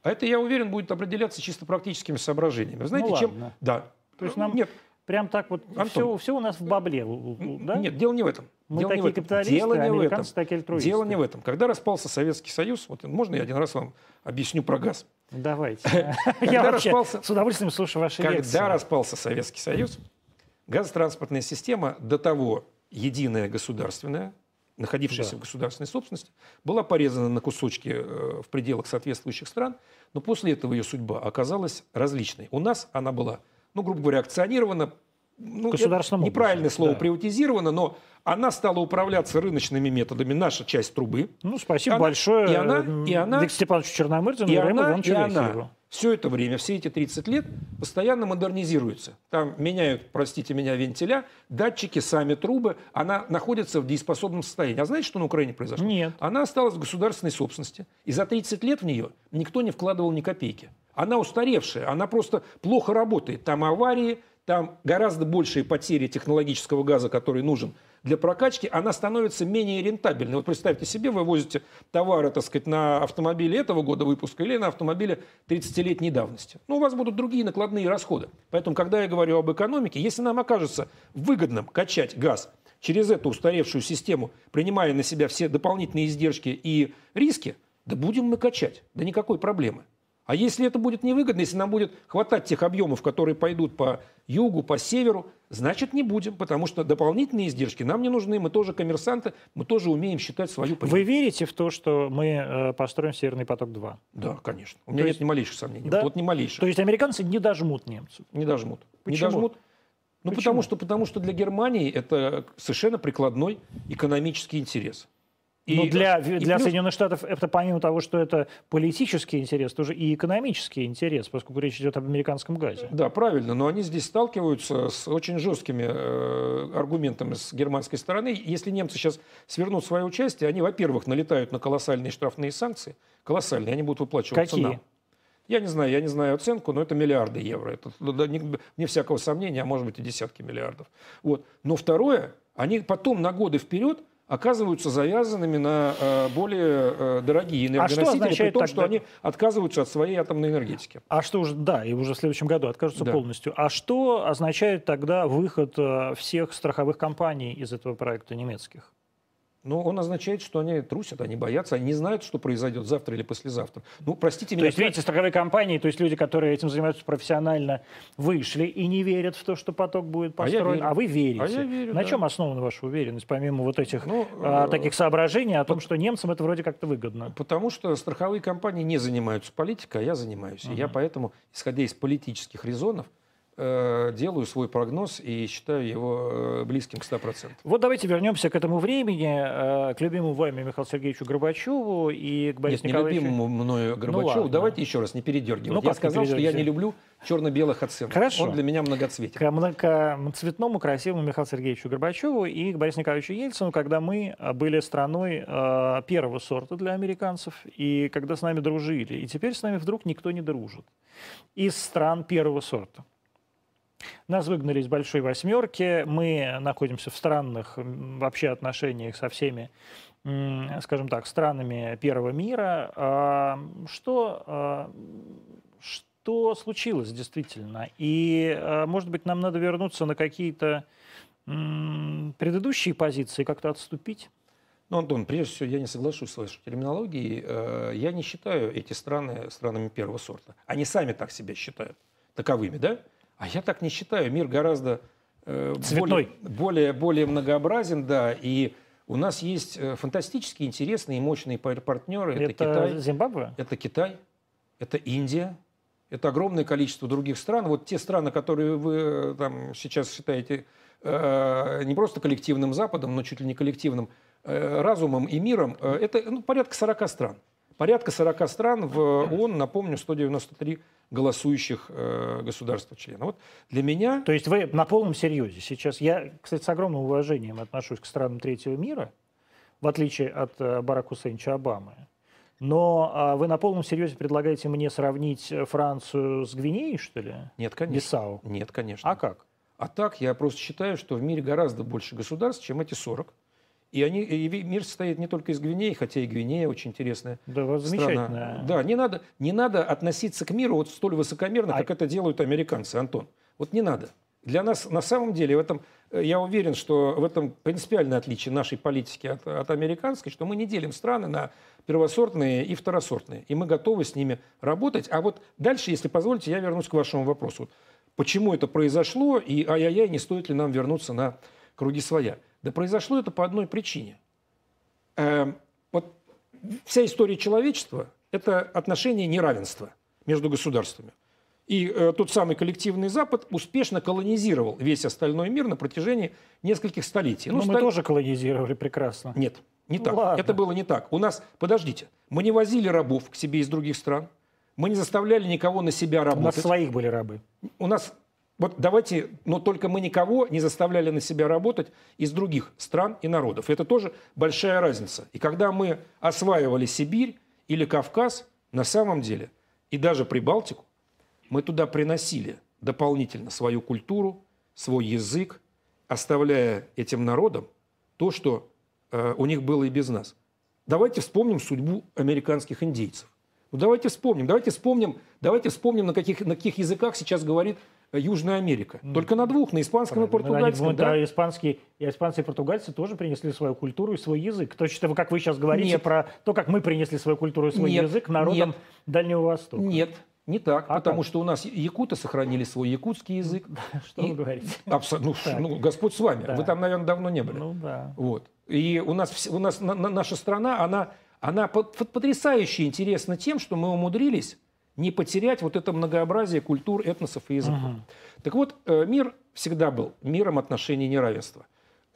А это, я уверен, будет определяться чисто практическими соображениями. знаете, ну, чем... Ладно. Да. То есть нам... Нет, Прям так вот, Антон, все, все у нас в бабле, да? Нет, дело не в этом. Мы дело такие не в этом. капиталисты, дело не в этом. такие альтруисты. Дело не в этом. Когда распался Советский Союз, вот можно я один раз вам объясню про газ? Давайте. Я вообще с удовольствием слушаю ваши лекции. Когда распался Советский Союз, газотранспортная система до того единая государственная, находившаяся в государственной собственности, была порезана на кусочки э, в пределах соответствующих стран, но после этого ее судьба оказалась различной. У нас она была ну, грубо говоря, акционирована, ну, неправильное слово, да. приватизировано, но она стала управляться рыночными методами, наша часть трубы. Ну, спасибо она, большое и она, и она, Виктору Степановичу Черномырдину и, она, и она все это время, все эти 30 лет постоянно модернизируется. Там меняют, простите меня, вентиля, датчики, сами трубы. Она находится в дееспособном состоянии. А знаете, что на Украине произошло? Нет. Она осталась в государственной собственности. И за 30 лет в нее никто не вкладывал ни копейки. Она устаревшая, она просто плохо работает. Там аварии, там гораздо большие потери технологического газа, который нужен для прокачки, она становится менее рентабельной. Вот представьте себе, вы возите товары, так сказать, на автомобиле этого года выпуска или на автомобиле 30-летней давности. Ну, у вас будут другие накладные расходы. Поэтому, когда я говорю об экономике, если нам окажется выгодным качать газ через эту устаревшую систему, принимая на себя все дополнительные издержки и риски, да будем мы качать, да никакой проблемы. А если это будет невыгодно, если нам будет хватать тех объемов, которые пойдут по югу, по северу, значит не будем, потому что дополнительные издержки нам не нужны. Мы тоже коммерсанты, мы тоже умеем считать свою прибыль. Вы верите в то, что мы э, построим Северный поток-2? Да, конечно. У меня то нет есть... ни малейших сомнений. Да? Вот ни малейших. То есть американцы не дожмут немцев? Не дожмут. Почему? Не дожмут. Ну, потому что, потому что для Германии это совершенно прикладной экономический интерес. И, Но для, и для плюс... Соединенных Штатов это помимо того, что это политический интерес, тоже и экономический интерес, поскольку речь идет об американском газе. Да, правильно. Но они здесь сталкиваются с очень жесткими э, аргументами с германской стороны. Если немцы сейчас свернут свое участие, они, во-первых, налетают на колоссальные штрафные санкции. Колоссальные. Они будут выплачиваться Какие? нам. Я не знаю, я не знаю оценку, но это миллиарды евро. Это да, не, не всякого сомнения, а может быть и десятки миллиардов. Вот. Но второе, они потом на годы вперед оказываются завязанными на э, более э, дорогие энергоносители, а при том, тогда... что они отказываются от своей атомной энергетики. А что уже, да, и уже в следующем году откажутся да. полностью. А что означает тогда выход э, всех страховых компаний из этого проекта немецких? Но он означает, что они трусят, они боятся, они не знают, что произойдет завтра или послезавтра. Ну, простите меня. То есть, видите, страховые компании, то есть люди, которые этим занимаются профессионально, вышли и не верят в то, что поток будет построен, а, а вы верите. А я верю, На да. чем основана ваша уверенность, помимо вот этих ну, а, э, таких соображений о том, что немцам это вроде как-то выгодно? Потому что страховые компании не занимаются политикой, а я занимаюсь. Uh-huh. И я поэтому, исходя из политических резонов, делаю свой прогноз и считаю его э, близким к 100%. Вот давайте вернемся к этому времени, э, к любимому вами Михаилу Сергеевичу Горбачеву и к Борису Нет, Николаевичу... не любимому мною ну Горбачеву. Ну, Давайте еще раз, не передергивать. Ну, я сказал, что я не люблю черно-белых оценок. Хорошо. Он для меня многоцветен. К, к цветному, красивому Михаилу Сергеевичу Горбачеву и к Борису Николаевичу Ельцину, когда мы были страной э, первого сорта для американцев, и когда с нами дружили. И теперь с нами вдруг никто не дружит. Из стран первого сорта. Нас выгнали из большой восьмерки. Мы находимся в странных вообще отношениях со всеми, скажем так, странами первого мира. А, что, а, что случилось действительно? И, а, может быть, нам надо вернуться на какие-то предыдущие позиции, как-то отступить? Ну, Антон, прежде всего, я не соглашусь с вашей терминологией. Э, я не считаю эти страны странами первого сорта. Они сами так себя считают таковыми, да? А я так не считаю. Мир гораздо э, более, более, более многообразен, да, и у нас есть э, фантастически интересные и мощные партнеры. Это, это Китай. Зимбабве? Это Китай, это Индия, это огромное количество других стран. Вот те страны, которые вы э, там сейчас считаете э, не просто коллективным Западом, но чуть ли не коллективным э, разумом и миром, э, это ну, порядка 40 стран. Порядка 40 стран в ООН, напомню, 193 голосующих э, государства-члена. Вот для меня... То есть вы на полном серьезе сейчас... Я, кстати, с огромным уважением отношусь к странам третьего мира, в отличие от э, Барака Хусейнча Обамы. Но а вы на полном серьезе предлагаете мне сравнить Францию с Гвинеей, что ли? Нет, конечно. Бисау? Нет, конечно. А как? А так я просто считаю, что в мире гораздо больше государств, чем эти 40. И, они, и мир состоит не только из Гвинеи, хотя и Гвинея очень интересная да, страна. Да, не надо, не надо относиться к миру вот столь высокомерно, а... как это делают американцы, Антон. Вот не надо. Для нас на самом деле в этом, э, я уверен, что в этом принципиальное отличие нашей политики от, от американской, что мы не делим страны на первосортные и второсортные. И мы готовы с ними работать. А вот дальше, если позволите, я вернусь к вашему вопросу. Почему это произошло и ай-яй-яй, не стоит ли нам вернуться на круги своя? Да произошло это по одной причине. Э, вот вся история человечества – это отношение неравенства между государствами. И э, тот самый коллективный Запад успешно колонизировал весь остальной мир на протяжении нескольких столетий. Ну, Но мы столь... тоже колонизировали прекрасно. Нет, не так. Ладно. Это было не так. У нас, подождите, мы не возили рабов к себе из других стран, мы не заставляли никого на себя работать. У нас своих были рабы. У нас вот давайте, но только мы никого не заставляли на себя работать из других стран и народов. Это тоже большая разница. И когда мы осваивали Сибирь или Кавказ, на самом деле, и даже Прибалтику, мы туда приносили дополнительно свою культуру, свой язык, оставляя этим народам то, что э, у них было и без нас. Давайте вспомним судьбу американских индейцев. Ну, давайте вспомним, давайте вспомним, давайте вспомним, на каких, на каких языках сейчас говорит Южная Америка. Только на двух, на испанском Правильно. и португальском. Они, да? да, испанские, и испанцы и португальцы тоже принесли свою культуру и свой язык. Точно как вы сейчас говорите нет. про то, как мы принесли свою культуру и свой нет, язык народам нет. Дальнего Востока. Нет, не так, а потому как? что у нас якуты сохранили свой якутский язык. Что и, вы говорите? Абсолютно. Ну, ну, Господь с вами. Да. Вы там, наверное, давно не были. Ну да. Вот. И у нас, у нас на, на, наша страна, она, она потрясающе интересна тем, что мы умудрились не потерять вот это многообразие культур, этносов и языков. Угу. Так вот, э, мир всегда был миром отношений неравенства.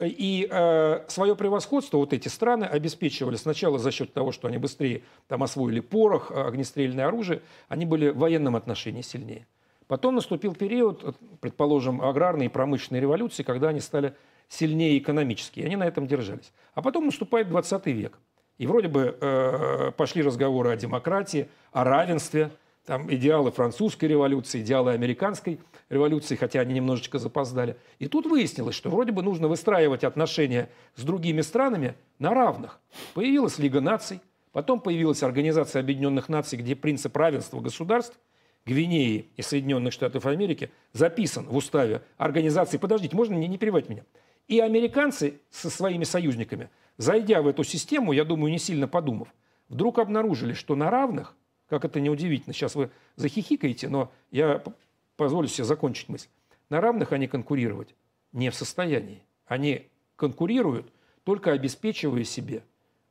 И э, свое превосходство вот эти страны обеспечивали сначала за счет того, что они быстрее там освоили порох, э, огнестрельное оружие, они были в военном отношении сильнее. Потом наступил период, э, предположим, аграрной и промышленной революции, когда они стали сильнее экономически, и они на этом держались. А потом наступает 20 век. И вроде бы э, пошли разговоры о демократии, о равенстве – там идеалы французской революции, идеалы американской революции, хотя они немножечко запоздали. И тут выяснилось, что вроде бы нужно выстраивать отношения с другими странами на равных. Появилась Лига наций, потом появилась Организация Объединенных Наций, где принцип равенства государств Гвинеи и Соединенных Штатов Америки записан в уставе организации. Подождите, можно не, не перебивать меня? И американцы со своими союзниками зайдя в эту систему, я думаю, не сильно подумав, вдруг обнаружили, что на равных, как это неудивительно, сейчас вы захихикаете, но я позволю себе закончить мысль, на равных они конкурировать не в состоянии. Они конкурируют, только обеспечивая себе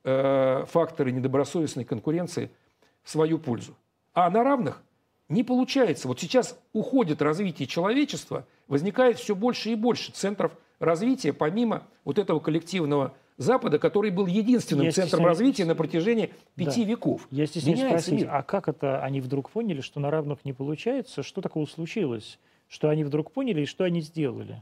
э, факторы недобросовестной конкуренции в свою пользу. А на равных не получается. Вот сейчас уходит развитие человечества, возникает все больше и больше центров развития, помимо вот этого коллективного Запада, который был единственным Я центром развития на протяжении пяти Да. веков. Я стесняюсь спросить, мир. а как это они вдруг поняли, что на равных не получается? Что такого случилось? Что они вдруг поняли и что они сделали?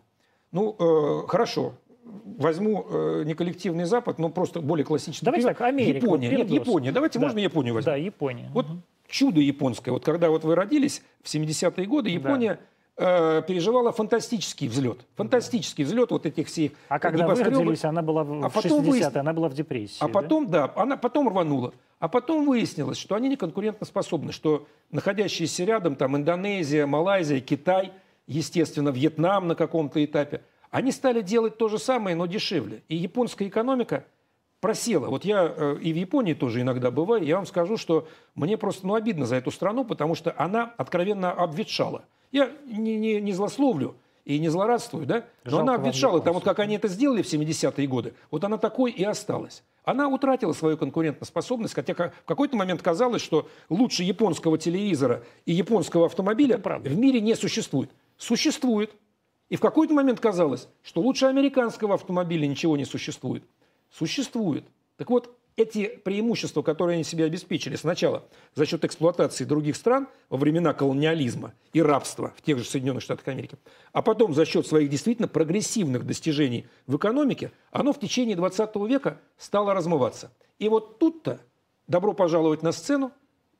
Ну, э, хорошо. Возьму э, не коллективный Запад, но просто более классический. Давайте пример. так, Америка, Япония. вот Нет. Япония. Давайте, Да. можно Японию возьмем? Да, Япония. Вот Мгм. чудо японское. Вот когда вот вы родились в 70-е годы, Япония э, переживала фантастический взлет. Фантастический взлет вот этих всех А когда вы родились, она была в А потом 60-е, выясни- она была в депрессии. А да? потом, да, она потом рванула. А потом выяснилось, что они не конкурентоспособны, что находящиеся рядом, там, Индонезия, Малайзия, Китай, естественно, Вьетнам на каком-то этапе, они стали делать то же самое, но дешевле. И японская экономика просела. Вот я э, и в Японии тоже иногда бываю, я вам скажу, что мне просто ну, обидно за эту страну, потому что она откровенно обветшала. Я не, не, не злословлю и не злорадствую, да? но Жалко она обветшала. Там вот как они это сделали в 70-е годы, вот она такой и осталась. Она утратила свою конкурентоспособность, хотя в какой-то момент казалось, что лучше японского телевизора и японского автомобиля в мире не существует. Существует. И в какой-то момент казалось, что лучше американского автомобиля ничего не существует. Существует. Так вот, эти преимущества, которые они себе обеспечили сначала за счет эксплуатации других стран во времена колониализма и рабства в тех же Соединенных Штатах Америки, а потом за счет своих действительно прогрессивных достижений в экономике, оно в течение 20 века стало размываться. И вот тут-то, добро пожаловать на сцену,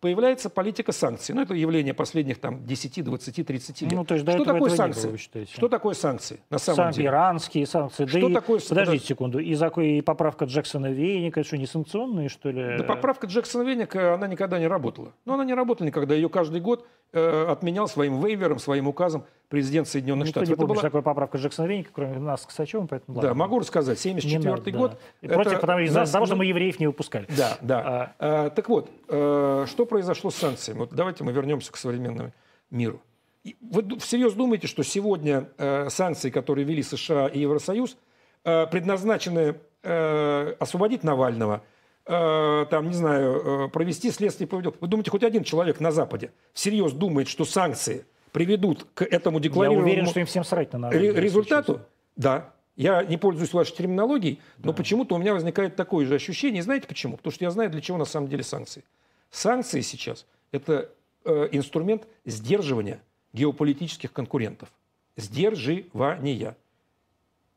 появляется политика санкций. Ну, это явление последних там 10, 20, 30 лет. Ну, то есть до что этого такое этого санкции? было, вы считаете? Что такое санкции на самом Сам деле? иранские санкции. Что да и- такое с- Подождите подож- секунду. И, закон, и поправка Джексона Вейника, что не санкционные, что ли? Да поправка Джексона Веника, она никогда не работала. Но она не работала никогда. Ее каждый год э, отменял своим вейвером, своим указом президент Соединенных Никто Штатов. не Это помнит, была- что такое поправка Джексона Вейника, кроме нас с Ксачевым, поэтому Да, ладно. могу рассказать. 74 Не надо, год. да. И Против, Это потому, из-за нас- того, что мы евреев не выпускали. Да, да. А, так вот, э, что произошло с санкциями? Вот давайте мы вернемся к современному миру. Вы всерьез думаете, что сегодня э, санкции, которые ввели США и Евросоюз, э, предназначены э, освободить Навального, э, там, не знаю, э, провести следствие по? Вы думаете, хоть один человек на Западе всерьез думает, что санкции приведут к этому Я декларируемому уверен, что им всем срать на народ. результату, честно. да. Я не пользуюсь вашей терминологией, но почему-то у меня возникает такое же ощущение. И знаете почему? Потому что я знаю, для чего на самом деле санкции. Санкции сейчас – это э, инструмент сдерживания геополитических конкурентов. Сдерживания.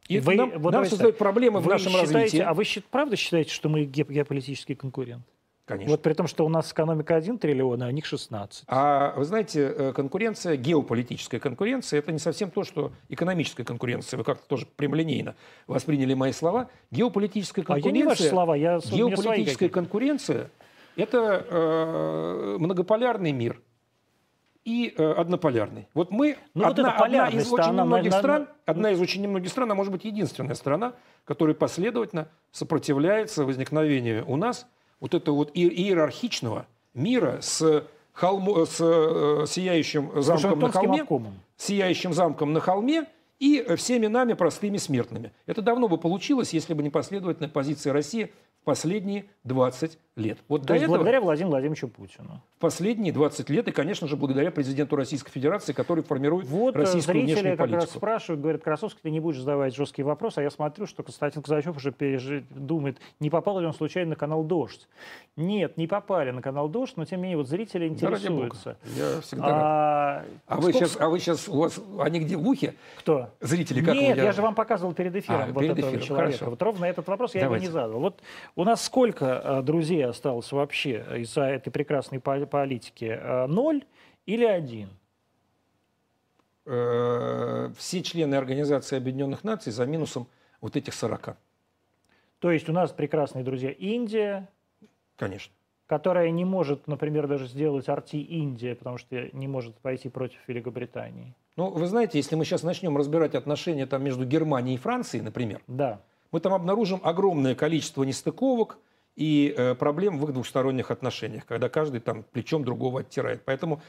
И Вы- нам, вот нам создают так. проблемы в Вы нашем считаете- развитии. А вы правда считаете, что мы ге- геополитический конкурент? Конечно. Вот при том, что у нас экономика 1 триллион, а у них 16. А вы знаете, э, конкуренция, геополитическая конкуренция, это не совсем то, что экономическая конкуренция. Вы как-то тоже прямолинейно восприняли мои слова. Геополитическая А я конкуренция... не ваши слова, я Геополитическая конкуренция – это э, многополярный мир и э, однополярный. Вот мы Ну, вот одна, эта одна из очень она, немногих на- стран, одна из очень немногих стран, а может быть единственная страна, которая последовательно сопротивляется возникновению у нас вот этого вот иерархичного мира с, холмо- с э, сияющим замком на холме, обкомом. сияющим замком на холме и всеми нами простыми смертными. Это давно бы получилось, если бы не последовательная позиция России последние 20 лет. Вот То до есть этого благодаря Владимиру Владимировичу Путину. в последние 20 лет, и, конечно же, благодаря президенту Российской Федерации, который формирует Вот э, российскую зрители внешнюю как раз политику. спрашивают, говорят, Красовский, ты не будешь задавать жесткие вопросы, а я смотрю, что Константин Казачев уже пережи- думает, не попал ли он случайно на канал «Дождь». Нет, не попали на канал «Дождь», но тем не менее вот зрители Да, интересуются. Я всегда рад. А, А вы, сколько- сейчас, а вы сейчас, у вас, они где, в ухе? Кто? Зрители, как Нет, я же вам показывал перед эфиром А, вот перед этого эфиром, человека. хорошо. Вот ровно этот вопрос я Давайте. его не задал. Вот у нас сколько э, друзей осталось вообще из-за этой прекрасной по- политики? Э, Ноль или один? Э, все члены Организации Объединенных Наций за минусом вот этих 40. То есть у нас прекрасные друзья Индия, Конечно. которая не может, например, даже сделать арти Индия, потому что не может пойти против Великобритании. Ну, вы знаете, если мы сейчас начнем разбирать отношения там между Германией и Францией, например, Да. Мы там обнаружим огромное количество нестыковок, и э, проблем в их двухсторонних отношениях, когда каждый там плечом другого оттирает. Поэтому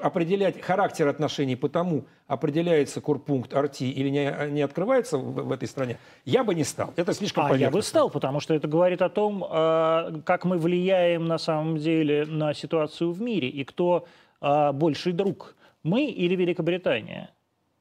определять характер отношений по тому, определяется корпункт RT или не, не открывается в, в этой стране, я бы не стал. Это слишком а понятно. я бы стал, потому что это говорит о том, э, как мы влияем на самом деле на ситуацию в мире и кто э, больший друг, мы или Великобритания.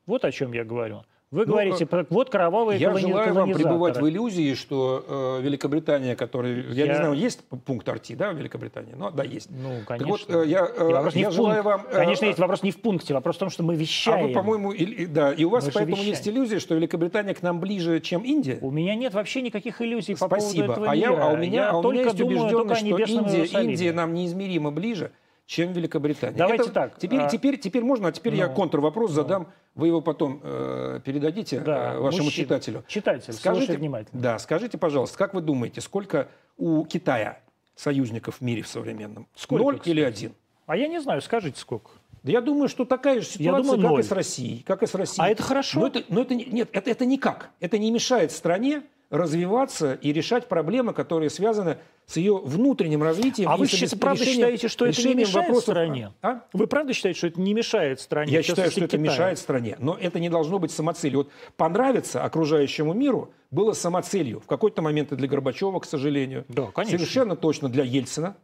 Вот о чем я говорю. Вы ну, говорите, э, вот кровавые Я желаю вам пребывать в иллюзии, что э, Великобритания, которая... Я... я не знаю, есть пункт арти, да, в Великобритании? Ну, да, есть. Ну, конечно. Так вот, э, я, э, я желаю вам... Э, конечно, есть вопрос не в пункте, вопрос в том, что мы вещаем. А вы, по-моему, и, да, и у вас мы поэтому вещаем. есть иллюзия, что Великобритания к нам ближе, чем Индия? У меня нет вообще никаких иллюзий по Спасибо. поводу этого а мира. Я, а у меня, я а у меня есть думаю убежденность, что Индия, Индия нам неизмеримо ближе, чем Великобритания. Давайте Это, так. Теперь, а... теперь, теперь можно, а теперь ну, я контрвопрос ну. задам. Вы его потом э, передадите да, э, вашему мужчина. читателю. Читатель, скажите, внимательно. Да, скажите, пожалуйста, как вы думаете, сколько у Китая союзников в мире в современном? Сколько, Ноль или один? А я не знаю, скажите сколько. Да я думаю, что такая же ситуация, думаю, как ноль. и с Россией. Как и с Россией. А это хорошо? Но это, но это, нет, это, это никак. Это не мешает стране развиваться и решать проблемы, которые связаны с ее внутренним развитием. А вы считаете, правда считаете, что это не мешает вопросов... стране? А? Вы правда считаете, что это не мешает стране? Я считаю, что это мешает стране, но это не должно быть самоцелью. Вот понравиться окружающему миру было самоцелью. В какой-то момент и для Горбачева, к сожалению. Да, конечно. Совершенно точно для Ельцина.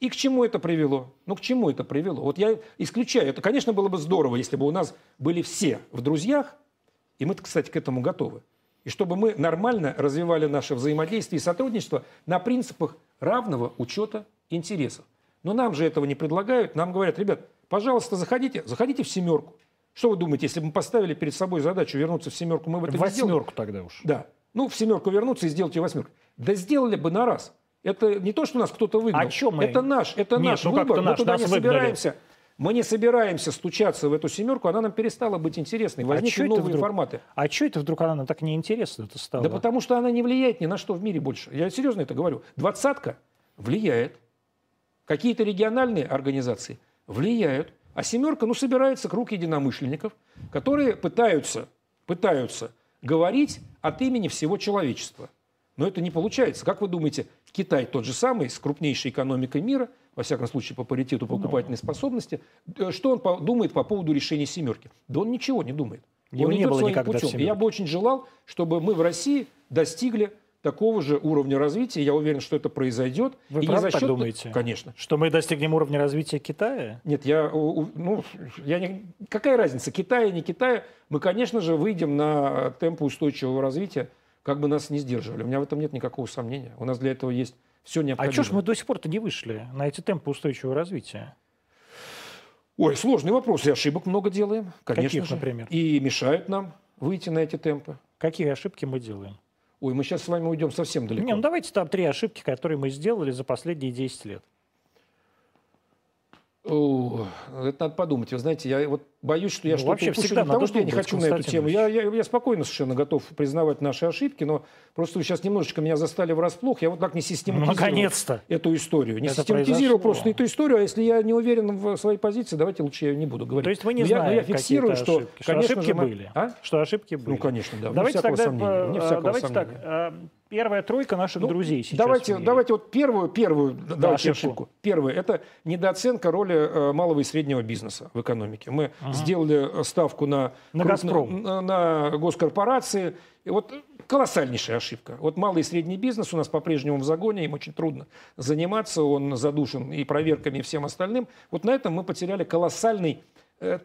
И к чему это привело? Ну, к чему это привело? Вот я исключаю. Это, конечно, было бы здорово, если бы у нас были все в друзьях, и мы, кстати, к этому готовы и чтобы мы нормально развивали наше взаимодействие и сотрудничество на принципах равного учета интересов. Но нам же этого не предлагают. Нам говорят, ребят, пожалуйста, заходите, заходите в семерку. Что вы думаете, если бы мы поставили перед собой задачу вернуться в семерку, мы бы это в не сделали? восьмерку тогда уж. Да. Ну, в семерку вернуться и сделать ее восьмерку. Да сделали бы на раз. Это не то, что нас кто-то выгнал. А чем мы? Это наш, это Нет, наш ну выбор. как-то мы наш, туда не выгнали. собираемся. Мы не собираемся стучаться в эту семерку, она нам перестала быть интересной. Возникли а новые вдруг, форматы. А что это вдруг она нам так неинтересна это стала? Да потому что она не влияет ни на что в мире больше. Я серьезно это говорю. Двадцатка влияет. Какие-то региональные организации влияют. А семерка, ну, собирается круг единомышленников, которые пытаются, пытаются говорить от имени всего человечества. Но это не получается. Как вы думаете, Китай тот же самый, с крупнейшей экономикой мира, во всяком случае по паритету Ну. покупательной способности, э, что он думает по поводу решения семерки? Да он ничего не думает. Его он не было никогда путем. Я бы очень желал, чтобы мы в России достигли такого же уровня развития. Я уверен, что это произойдет. Вы и правда за так счет... думаете? Конечно. Что мы достигнем уровня развития Китая? Нет, я, ну, я не, какая разница, Китая, не Китая? Мы, конечно же, выйдем на темпы устойчивого развития, как бы нас не сдерживали. У меня в этом нет никакого сомнения. У нас для этого есть все А необходимое. что ж мы до сих пор-то не вышли на эти темпы устойчивого развития? Ой, сложный вопрос. И ошибок много делаем, конечно Каких, же. например? И мешают нам выйти на эти темпы. Какие ошибки мы делаем? Ой, мы сейчас с вами уйдем совсем далеко. Не, ну давайте там три ошибки, которые мы сделали за последние 10 лет. О, это надо подумать. Вы знаете, я вот боюсь, что я Ну, что-то вообще упущу. всегда Не потому, что я не хочу на эту тему. Я, я, я спокойно совершенно готов признавать наши ошибки, но просто вы сейчас немножечко меня застали врасплох. Я вот так не систематизирую Наконец-то. эту историю. Не Это систематизирую произошло. просто эту историю, а если я не уверен в своей позиции, давайте лучше я не буду говорить. То есть вы не Но знаете, я фиксирую, что, ошибки, что конечно ошибки же, мы- были. А? Что ошибки были. Ну, конечно, да. Давайте тогда, сомнения. Э, давайте сомнения. так. Первая тройка наших Ну, друзей сейчас. Давайте, давайте вот первую, первую давайте ошибку. ошибку. Первое – это недооценка роли э, малого и среднего бизнеса в экономике. Мы сделали э, ставку на, На крупно- «Газпром». на, на госкорпорации. И вот колоссальнейшая ошибка. Вот малый и средний бизнес у нас по-прежнему в загоне, им очень трудно заниматься, он задушен и проверками, и всем остальным. Вот на этом мы потеряли колоссальный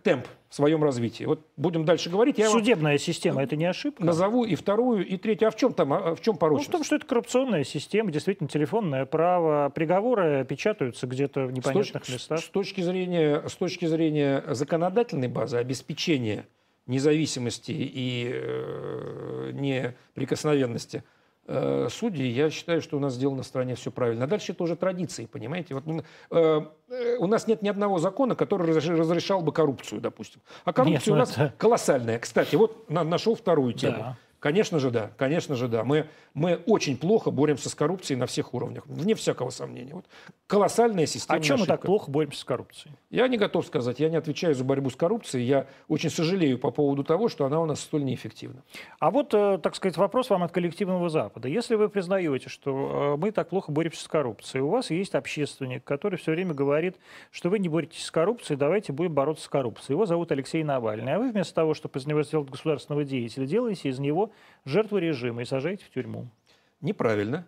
темп в своем развитии. Вот будем дальше говорить. Я вам Судебная система это не ошибка? назову и вторую, и третью. А в чем там, а в чем Ну, в порочность? том, что это коррупционная система, действительно телефонное право, приговоры печатаются где-то в С непонятных точки, местах. с точки зрения, с точки зрения законодательной базы, обеспечения независимости и э, неприкосновенности э, судей, я считаю, что у нас сделано в стране все правильно. А дальше это уже традиции, понимаете? Вот, э, э, у нас нет ни одного закона, который разреш- разрешал бы коррупцию, допустим. А коррупция Нет, ну у нас это- колоссальная. Кстати, вот на- нашел вторую тему. Да. Конечно же, да. Конечно же, да. Мы, мы очень плохо боремся с коррупцией на всех уровнях. Вне всякого сомнения. Вот колоссальная система. А чем мы так плохо боремся с коррупцией? Я не готов сказать. Я не отвечаю за борьбу с коррупцией. Я очень сожалею по поводу того, что она у нас столь неэффективна. А вот, э, так сказать, вопрос вам от коллективного Запада. Если вы признаете, что э, мы так плохо боремся с коррупцией, у вас есть общественник, который все время говорит, что вы не боретесь с коррупцией, давайте будем бороться с коррупцией. Его зовут Алексей Навальный. А вы вместо того, чтобы из него сделать государственного деятеля, делаете из него жертву режима и сажаете в тюрьму. Неправильно.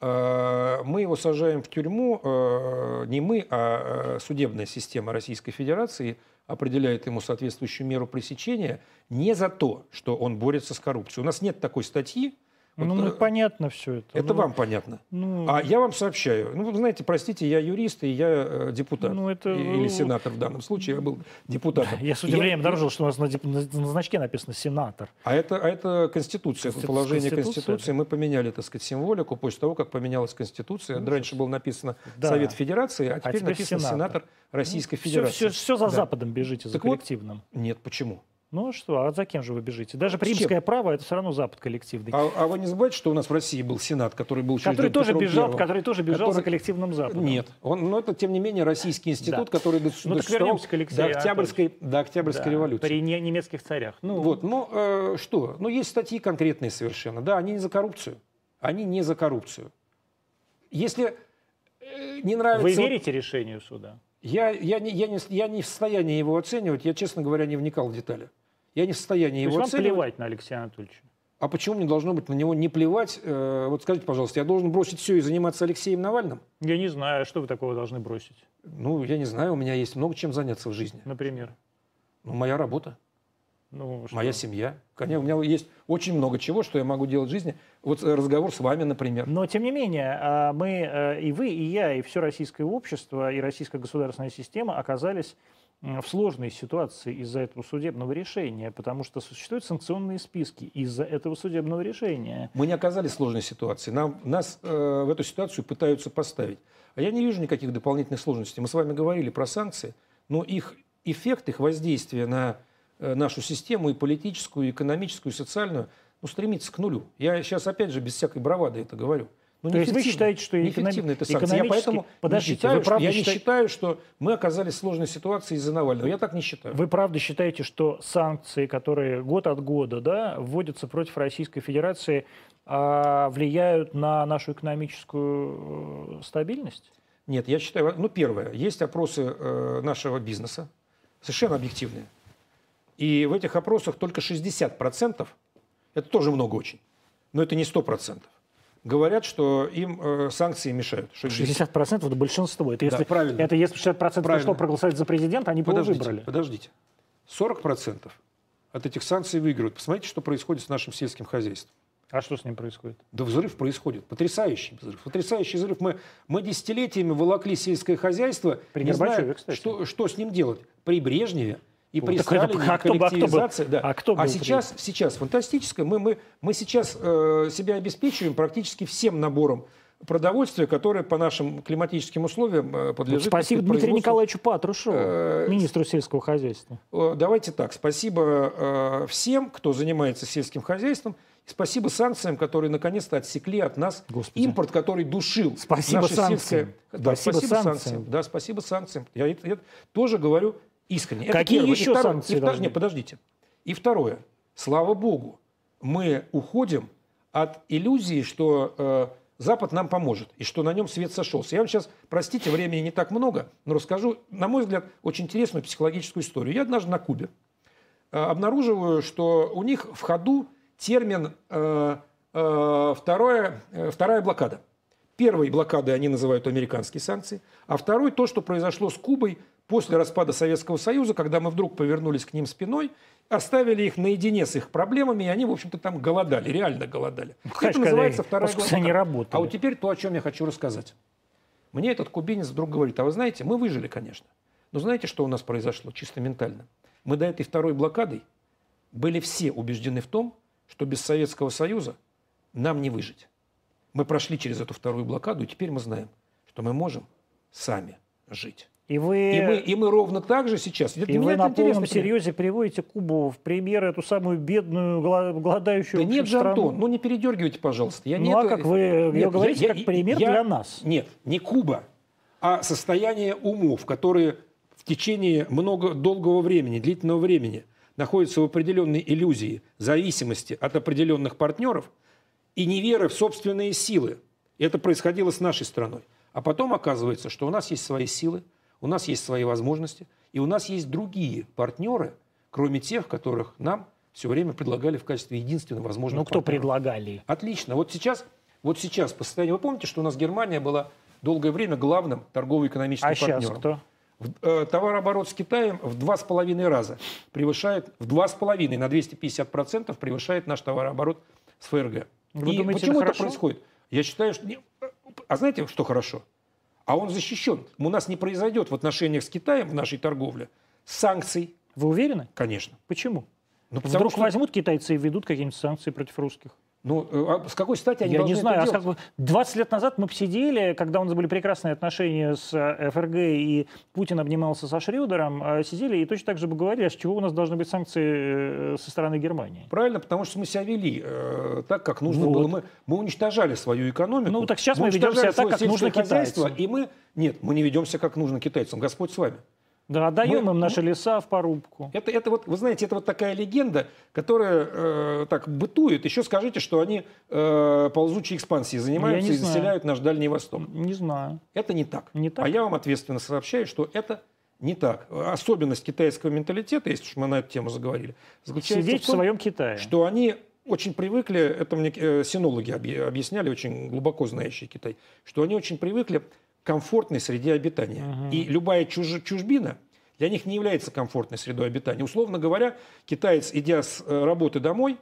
А, мы его сажаем в тюрьму, а, не мы, а судебная система Российской Федерации определяет ему соответствующую меру пресечения не за то, что он борется с коррупцией. У нас нет такой статьи, ну, вот, ну, понятно все это. Это ну, вам понятно. Ну, а я вам сообщаю. Ну, вы знаете, простите, я юрист и я э, депутат. Ну, это... Или сенатор в данном случае. Я был депутатом. Я с удивлением я... обнаружил, что у нас на, на, на значке написано «сенатор». А это, а это Конституция, это положение Конституция. Конституции. Мы поменяли, так сказать, символику после того, как поменялась Конституция. Ну, Раньше было написано да. Совет Федерации, а, а теперь, а теперь написано сенатор, сенатор Российской ну, Федерации. Все, все, все за да. Западом бежите, за так коллективным. Вот, нет, почему? Ну а что, а за кем же вы бежите? Даже римское право это все равно Запад коллективный. А, а вы не забывайте, что у нас в России был Сенат, который был который тоже Петром бежал, Первым, который тоже бежал который... за коллективным Западом. Нет, он, но это тем не менее российский институт, да. который ну, так к Алексею, до Октябрьской, до Октябрьской да, революции. При немецких царях. Ну вот, ну э, что? Ну есть статьи конкретные совершенно. Да, они не за коррупцию. Они не за коррупцию. Если э, не нравится. Вы верите решению суда? Я, я, не, я, не, я не в состоянии его оценивать. Я, честно говоря, не вникал в детали. Я не в состоянии То его есть оценивать. вам плевать на Алексея Анатольевича? А почему мне должно быть на него не плевать? Э, вот скажите, пожалуйста, я должен бросить все и заниматься Алексеем Навальным? Я не знаю, что вы такого должны бросить? Ну, я не знаю, у меня есть много чем заняться в жизни. Например? Ну, моя работа. Ну, что? Моя семья. Конечно, у меня есть очень много чего, что я могу делать в жизни. Вот разговор с вами, например. Но, тем не менее, а, мы, э, и вы, и я, и все российское общество, и российская государственная система оказались в сложной ситуации из-за этого судебного решения, потому что существуют санкционные списки из-за этого судебного решения. Мы не оказались в сложной ситуации. Нам, нас э, в эту ситуацию пытаются поставить. А я не вижу никаких дополнительных сложностей. Мы с вами говорили про санкции, но их эффект, их воздействие на э, нашу систему и политическую, и экономическую, и социальную, ну, стремится к нулю. Я сейчас, опять же, без всякой бравады это говорю. Ну, То есть вы считаете, что неэффективны это санкции. Я поэтому Подождите, не считаю, что, я считаете... не считаю, что мы оказались в сложной ситуации из-за Навального. Я так не считаю. Вы правда считаете, что санкции, которые год от года да, вводятся против Российской Федерации, а, влияют на нашу экономическую э, стабильность? Нет, я считаю, ну первое, есть опросы э, нашего бизнеса, совершенно объективные. И в этих опросах только 60%, это тоже много очень, но это не 100% говорят, что им э, санкции мешают. Что 60% это большинство. Это если, да, правильно. Это если 60% правильно. пришло проголосовать за президента, они подождите, выбрали. Подождите. 40% от этих санкций выигрывают. Посмотрите, что происходит с нашим сельским хозяйством. А что с ним происходит? Да взрыв происходит. Потрясающий взрыв. Потрясающий взрыв. Мы, мы десятилетиями волокли сельское хозяйство. При не знаю, что, что с ним делать. При Брежневе и при Сталине, а кто, коллективизация. А кто, да. а, кто был а сейчас, сейчас фантастическое. Мы, мы, мы сейчас э, себя обеспечиваем практически всем набором продовольствия, которое по нашим климатическим условиям э, подлежит... Вот спасибо Дмитрию Николаевичу Патрушеву, э, министру сельского хозяйства. Давайте так. Спасибо э, всем, кто занимается сельским хозяйством. Спасибо санкциям, которые наконец-то отсекли от нас Господи. импорт, который душил спасибо наше санкциям. сельское... Да, спасибо, спасибо санкциям. санкциям. Да, спасибо санкциям. Я, я тоже говорю искренне. Какие Это еще и санкции и должны? Нет, подождите. И второе. Слава Богу, мы уходим от иллюзии, что э, Запад нам поможет, и что на нем свет сошелся. Я вам сейчас, простите, времени не так много, но расскажу, на мой взгляд, очень интересную психологическую историю. Я однажды на Кубе э, обнаруживаю, что у них в ходу термин э, э, второе, э, «вторая блокада». Первой блокадой они называют американские санкции, а второй то, что произошло с Кубой после распада Советского Союза, когда мы вдруг повернулись к ним спиной, оставили их наедине с их проблемами, и они, в общем-то, там голодали, реально голодали. Ну, Это называется вторая глава. А вот теперь то, о чем я хочу рассказать. Мне этот кубинец вдруг говорит, а вы знаете, мы выжили, конечно. Но знаете, что у нас произошло чисто ментально? Мы до этой второй блокады были все убеждены в том, что без Советского Союза нам не выжить. Мы прошли через эту вторую блокаду, и теперь мы знаем, что мы можем сами жить. И вы, и мы, и мы ровно так же сейчас. Это и вы на полном серьезе приводите Кубу в пример эту самую бедную, голодающую Да нет же, страну. Антон, ну не передергивайте, пожалуйста. Я ну не а это... как вы нет, ее говорите, я, как пример я, для нас? Нет, не Куба, а состояние умов, которые в течение много, долгого времени, длительного времени находятся в определенной иллюзии зависимости от определенных партнеров и неверы в собственные силы. Это происходило с нашей страной. А потом оказывается, что у нас есть свои силы, у нас есть свои возможности, и у нас есть другие партнеры, кроме тех, которых нам все время предлагали в качестве единственного возможного. Ну, кто партнера. предлагали? Отлично. Вот сейчас, вот сейчас по состоянию... Вы помните, что у нас Германия была долгое время главным торгово-экономическим а партнером? сейчас кто? Э, товарооборот с Китаем в два с половиной раза превышает, в два с половиной на 250 процентов превышает наш товарооборот с ФРГ. Вы И думаете, почему это, это происходит? Я считаю, что... А знаете, что хорошо? А он защищен. У нас не произойдет в отношениях с Китаем в нашей торговле санкций. Вы уверены? Конечно. Почему? Ну, Вдруг что... возьмут китайцы и введут какие-нибудь санкции против русских? Ну, э, а с какой стати они Я не знаю. А как... 20 лет назад мы посидели, когда у нас были прекрасные отношения с э, ФРГ, и Путин обнимался со Шрёдером, а сидели и точно так же бы говорили, а с чего у нас должны быть санкции э, со стороны Германии. Правильно, потому что мы себя вели э, так, как нужно вот. было. Мы, мы уничтожали свою экономику. Ну, так сейчас мы, мы ведем себя так, как нужно китайцам. И мы... Нет, мы не ведем себя, как нужно китайцам. Господь с вами. Да, отдаем мы, им наши леса в порубку. Это, это вот, вы знаете, это вот такая легенда, которая э, так бытует. Еще скажите, что они э, ползучей экспансией занимаются и знаю. заселяют наш Дальний Восток. Не знаю. Это не так. Не так. А я вам ответственно сообщаю, что это не так. Особенность китайского менталитета, если уж мы на эту тему заговорили, заключается Сидеть в, том, в своем Китае. Что они очень привыкли, это мне э, синологи объясняли, очень глубоко знающие Китай, что они очень привыкли комфортной среде обитания. Угу. И любая чуж, чужбина для них не является комфортной средой обитания. Условно говоря, китаец, идя с э, работы домой,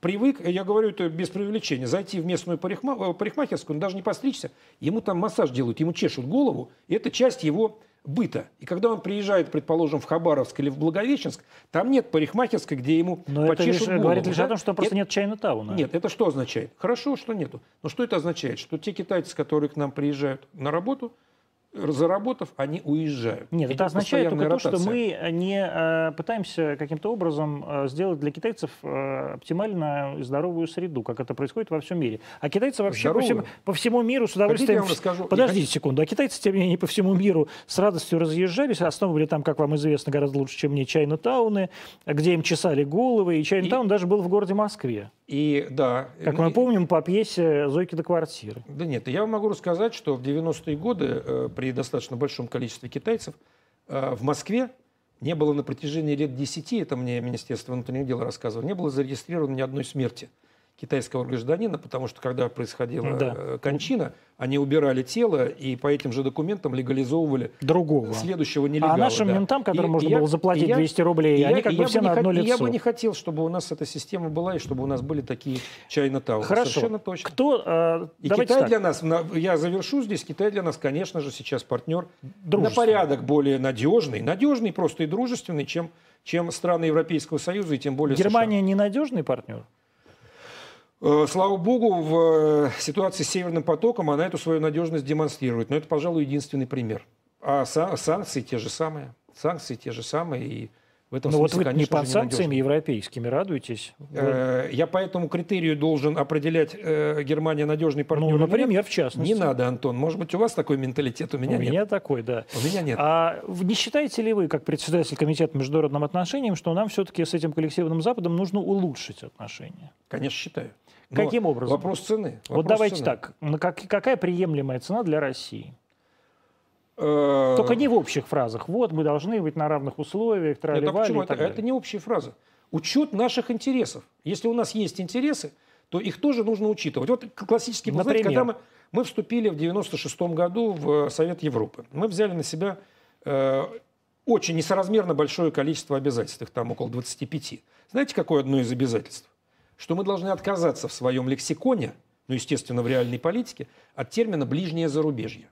привык, я говорю это без преувеличения, зайти в местную парикма, э, парикмахерскую, даже не постричься, ему там массаж делают, ему чешут голову, и это часть его быта. И когда он приезжает, предположим, в Хабаровск или в Благовещенск, там нет парикмахерской, где ему Но почешут это лишь, голову. говорит лишь да? о том, что просто это, нет чайна тауна. Нет, это что означает? Хорошо, что нету. Но что это означает? Что те китайцы, которые к нам приезжают на работу, заработав, они уезжают. Нет, Идет это означает только ротация. то, что мы не э, пытаемся каким-то образом э, сделать для китайцев э, оптимальную и здоровую среду, как это происходит во всем мире. А китайцы вообще по всему, по всему миру с удовольствием... Хотите, я вам расскажу? Подождите секунду. А китайцы, тем не менее, по всему миру с радостью разъезжались, основывали там, как вам известно, гораздо лучше, чем мне, Чайна-тауны, где им чесали головы, и Чайна-таун и... даже был в городе Москве. И да. Как мы помним по пьесе «Зойки до квартиры». Да нет, я вам могу рассказать, что в 90-е годы э, при достаточно большом количестве китайцев э, в Москве не было на протяжении лет 10, это мне Министерство внутренних дел рассказывало, не было зарегистрировано ни одной смерти китайского гражданина, потому что когда происходила да. Э, кончина, они убирали тело и по этим же документам легализовывали другого следующего нелегала. А нашим да. ментам, которым и, можно и было заплатить я, 200 рублей, и они я, как бы все на одно лицо. Я бы не хотел, чтобы у нас эта система была, и чтобы у нас были такие чайно тауны. Хорошо. Совершенно точно. Кто, э, и Китай так. для нас, я завершу здесь, Китай для нас, конечно же, сейчас партнер на порядок более надежный, надежный просто и дружественный, чем, чем страны Европейского Союза и тем более Германия США. ненадежный партнер? Э, слава богу, в э, ситуации с Северным потоком она эту свою надежность демонстрирует. Но это, пожалуй, единственный пример. А санкции те же самые. Санкции те же самые. И в этом Но смысле, вот вы конечно, не под санкциями европейскими радуетесь? Э, я по этому критерию должен определять э, Германия надежный партнер. Ну, например, в частности. Не надо, Антон. Может быть, у вас такой менталитет, у меня у нет. У меня такой, да. У меня нет. А не считаете ли вы, как председатель комитета по международным отношениям, что нам все-таки с этим коллективным Западом нужно улучшить отношения? Конечно, считаю. Но Каким образом? Вопрос цены. Вопрос вот давайте цены. так. Как, какая приемлемая цена для России? Э, Только не в общих фразах. Вот, мы должны быть на равных условиях, Нет, а почему? Это, это не общие фразы. Учет наших интересов. Если у нас есть интересы, то их тоже нужно учитывать. Вот классический, вы знаете, когда мы, мы вступили в 96 году в Совет Европы, мы взяли на себя э, очень несоразмерно большое количество обязательств, их там около 25. Знаете, какое одно из обязательств? Что мы должны отказаться в своем лексиконе, ну, естественно, в реальной политике, от термина «ближнее зарубежье».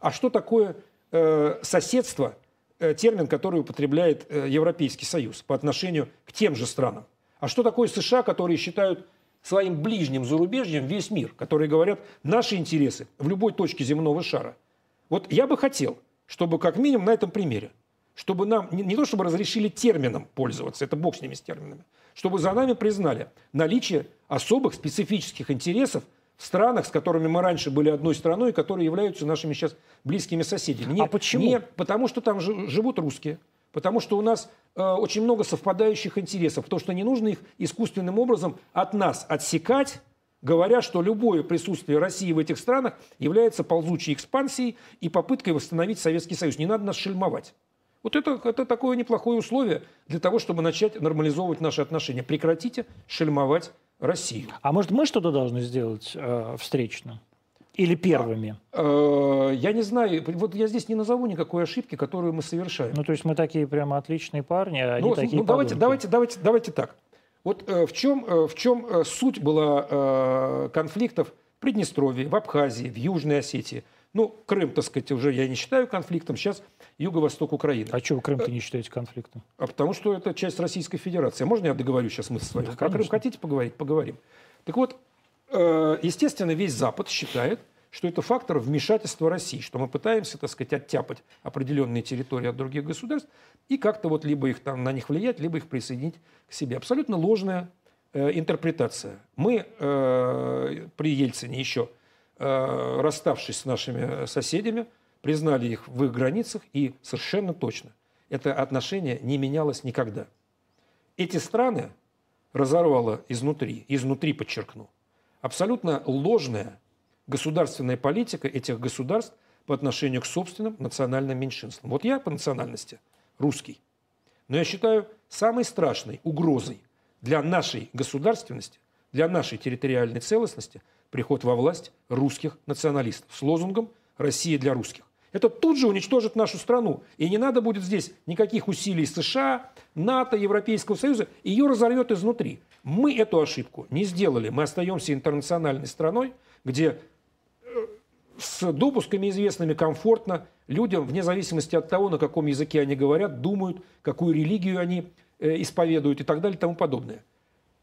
А что такое э, соседство, э, термин, который употребляет э, Европейский Союз по отношению к тем же странам? А что такое США, которые считают своим ближним зарубежьем весь мир, которые говорят, наши интересы в любой точке земного шара? Вот я бы хотел, чтобы как минимум на этом примере, чтобы нам не, не то чтобы разрешили термином пользоваться, это бог с ними с терминами, чтобы за нами признали наличие особых специфических интересов в странах, с которыми мы раньше были одной страной, которые являются нашими сейчас близкими соседями. Не, а почему? Не потому, что там живут русские, потому что у нас э, очень много совпадающих интересов, потому что не нужно их искусственным образом от нас отсекать, говоря, что любое присутствие России в этих странах является ползучей экспансией и попыткой восстановить Советский Союз. Не надо нас шельмовать. Вот это, это такое неплохое условие для того, чтобы начать нормализовывать наши отношения. Прекратите шельмовать Россию. А может, мы что-то должны сделать э, встречно? Или первыми? А, э, я не знаю. Вот я здесь не назову никакой ошибки, которую мы совершаем. Ну, то есть мы такие прямо отличные парни, а ну, они такие ну, давайте, давайте, давайте, давайте так. Вот э, в, чем, э, в чем э, суть была э, конфликтов в Приднестровье, в Абхазии, в Южной Осетии? Ну, Крым, так сказать, уже я не считаю конфликтом, сейчас юго-восток Украины. А что вы Крым-то не считаете конфликтом? А потому что это часть Российской Федерации. Можно я договорю сейчас мы с вами? Да, Про Крым хотите поговорить? Поговорим. Так вот, естественно, весь Запад считает, что это фактор вмешательства России, что мы пытаемся, так сказать, оттяпать определенные территории от других государств и как-то вот либо их там на них влиять, либо их присоединить к себе. Абсолютно ложная э, интерпретация. Мы э, при Ельцине еще, э, расставшись с нашими соседями, признали их в их границах и совершенно точно это отношение не менялось никогда. Эти страны разорвало изнутри, изнутри подчеркну, абсолютно ложная государственная политика этих государств по отношению к собственным национальным меньшинствам. Вот я по национальности русский. Но я считаю самой страшной угрозой для нашей государственности, для нашей территориальной целостности приход во власть русских националистов с лозунгом «Россия для русских». Это тут же уничтожит нашу страну. И не надо будет здесь никаких усилий США, НАТО, Европейского Союза. Ее разорвет изнутри. Мы эту ошибку не сделали. Мы остаемся интернациональной страной, где с допусками известными комфортно. Людям, вне зависимости от того, на каком языке они говорят, думают, какую религию они э, исповедуют и так далее и тому подобное.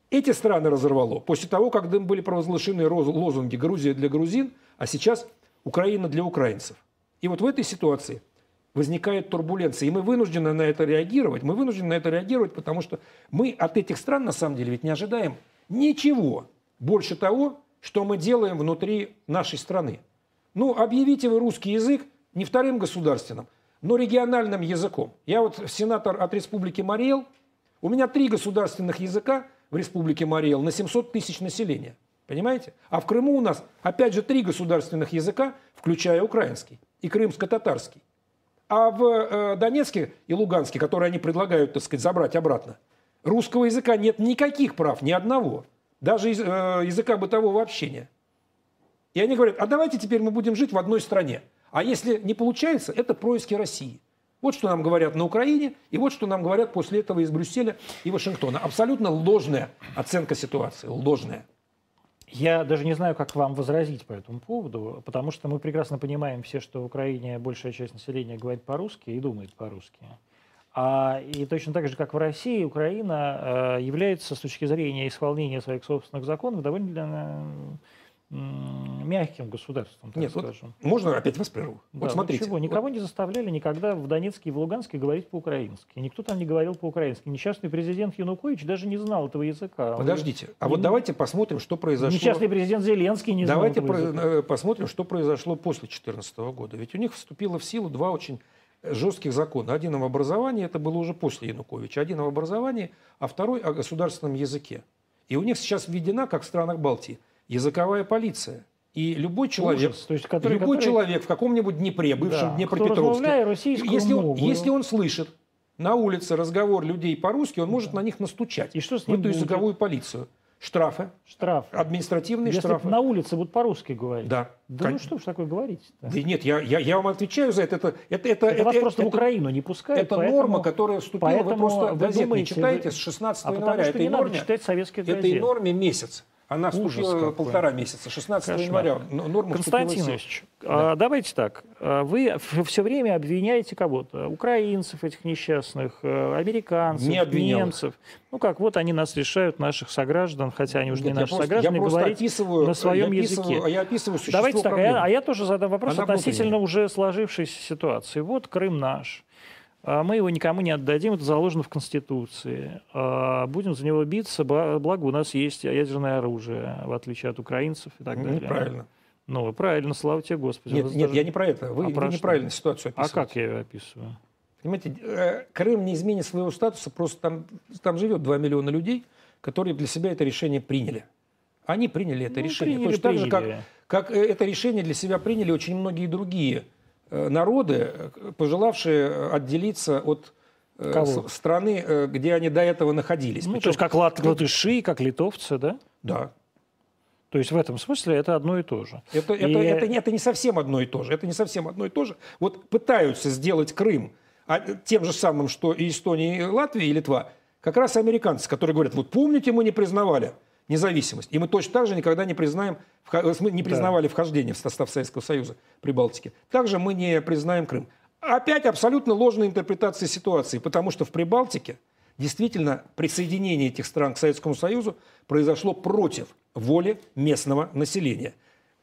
Эти страны разорвало после того, как были провозглашены лозунги «Грузия для грузин», а сейчас «Украина для украинцев». И вот в этой ситуации возникает турбуленция. И мы вынуждены на это реагировать. Мы вынуждены на это реагировать, потому что мы от этих стран, на самом деле, ведь не ожидаем ничего больше того, что мы делаем внутри нашей страны. Ну, объявите вы русский язык не вторым государственным, но региональным языком. Я вот сенатор от Республики Мариэл. У меня три государственных языка в Республике Мариэл на 700 тысяч населения. Понимаете? А в Крыму у нас, опять же, три государственных языка, включая украинский и крымско-татарский. А в э, Донецке и Луганске, которые они предлагают, так сказать, забрать обратно, русского языка нет никаких прав, ни одного. Даже э, языка бытового общения. И они говорят, а давайте теперь мы будем жить в одной стране. А если не получается, это происки России. Вот что нам говорят на Украине, и вот что нам говорят после этого из Брюсселя и Вашингтона. Абсолютно ложная оценка ситуации, ложная. Я даже не знаю, как вам возразить по этому поводу, потому что мы прекрасно понимаем все, что в Украине большая часть населения говорит по-русски и думает по-русски. А, и точно так же, как в России, Украина э, является с точки зрения исполнения своих собственных законов довольно мягким государством, так Нет, скажем. Вот можно опять вас прерву? Да, вот смотрите. Ничего, никого вот. не заставляли никогда в Донецке и в Луганске говорить по-украински. Никто там не говорил по-украински. Несчастный президент Янукович даже не знал этого языка. Подождите, а вот давайте посмотрим, что произошло... Несчастный президент Зеленский не давайте знал Давайте про... Э, посмотрим, что произошло после 2014 года. Ведь у них вступило в силу два очень жестких закона. Один об образовании, это было уже после Януковича. Один об образовании, а второй о государственном языке. И у них сейчас введена, как в странах Балтии, языковая полиция. И любой человек, Ужас, то есть, который, любой который... человек в каком-нибудь Днепре, бывшем да, Днепропетровске, если он, если он слышит на улице разговор людей по-русски, он может на них настучать. И что с ним в эту будет? языковую полицию. Штрафы. Штраф. Административные Если штрафы. на улице будут по-русски говорить. Да. Да Кон... ну что ж такое говорить -то? Да нет, я, я, я вам отвечаю за это. Это, это, это, это, это вас просто это, в Украину не пускают. Это поэтому, норма, которая вступила. Поэтому вы просто газет не читаете вы... с 16 а января. Что этой не норме, надо читать советские газеты. Этой норме месяц. Она вступила полтора месяца, 16 Кошмар. января. Норма Константинович, да. давайте так. А, вы все время обвиняете кого-то. Украинцев этих несчастных, э, американцев, не немцев. Ну как, вот они нас лишают, наших сограждан, хотя они уже Нет, не наши просто, сограждане, говорить на своем я языке. Я описываю Давайте так, а я, а я тоже задам вопрос Она относительно внутренняя. уже сложившейся ситуации. Вот Крым наш. А мы его никому не отдадим, это заложено в Конституции. А будем за него биться, благо у нас есть ядерное оружие, в отличие от украинцев и так ну, далее. Неправильно. Ну, правильно, слава тебе, Господи. Нет, нет даже... я не про это. Вы, а вы неправильно ситуацию описываете. А как я ее описываю? Понимаете, э, Крым не изменит своего статуса, просто там, там живет 2 миллиона людей, которые для себя это решение приняли. Они приняли это ну, решение. Приняли, Точно приняли. так же, как, как э, это решение для себя приняли очень многие другие народы, э, пожелавшие отделиться от э, Кого? страны, где они до этого находились. Ну, Причем... то есть как лат латыши, как литовцы, да? Да. То есть в этом смысле это одно и то же. Это, и... это, это, это не совсем одно и то же. Это не совсем одно и то же. Вот пытаются сделать Крым а, тем же самым, что и Эстония, и Латвия, и Литва, как раз американцы, которые говорят, вот помните, мы не признавали независимость. И мы точно так же никогда не признаем, не признавали да. вхождение в состав Советского Союза при Балтике. Также мы не признаем Крым. Опять абсолютно ложная интерпретация ситуации, потому что в Прибалтике действительно присоединение этих стран к Советскому Союзу произошло против воли местного населения.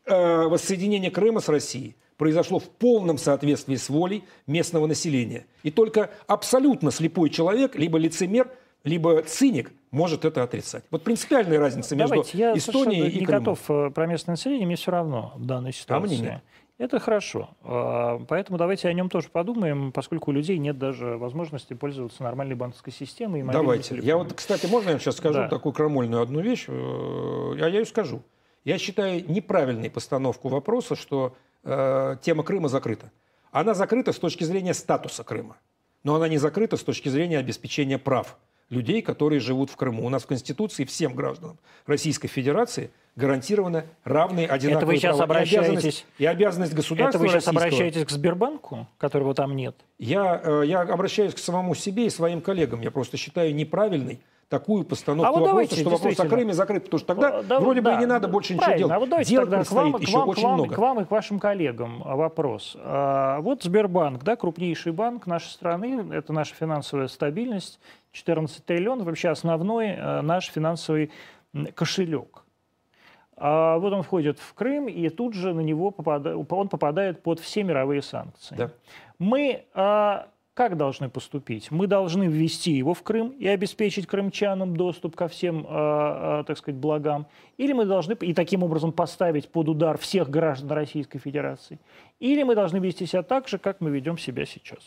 Э, воссоединение Крыма с Россией произошло в полном соответствии с волей местного населения. И только абсолютно слепой человек, либо лицемер, либо циник может это отрицать. Вот принципиальная разница между Давайте, я Эстонией и не Крымом. готов э, про местное население, мне все равно в данной ситуации. А мне нет. Это хорошо. А, поэтому давайте о нем тоже подумаем, поскольку у людей нет даже возможности пользоваться нормальной банковской системой. И давайте. Телефоном. Я вот, кстати, можно я сейчас скажу да. такую крамольную одну вещь? А я ее скажу. Я считаю неправильной постановку вопроса, что э, тема Крыма закрыта. Она закрыта с точки зрения статуса Крыма. Но она не закрыта с точки зрения обеспечения прав людей, которые живут в Крыму. У нас в Конституции всем гражданам Российской Федерации гарантированы равные одинаковые Это вы сейчас права обращаетесь... и, обязанность, и обязанность государства Это вы сейчас обращаетесь к Сбербанку, которого там нет? Я, э, я обращаюсь к самому себе и своим коллегам. Я просто считаю неправильной такую постановку а вот вопроса, что вопрос о Крыме закрыт, потому что тогда да, вроде да, бы и не надо больше ничего делать. А вот давайте делать тогда к вам, к вам, к вам, много. К вам и к вашим коллегам вопрос. А, вот Сбербанк, да, крупнейший банк нашей страны, это наша финансовая стабильность, 14 триллионов, вообще основной э, наш финансовый кошелек. А вот он входит в Крым, и тут же на него попадает, он попадает под все мировые санкции. Да. Мы а, как должны поступить? Мы должны ввести его в Крым и обеспечить крымчанам доступ ко всем, а, а, так сказать, благам. Или мы должны и таким образом поставить под удар всех граждан Российской Федерации. Или мы должны вести себя так же, как мы ведем себя сейчас.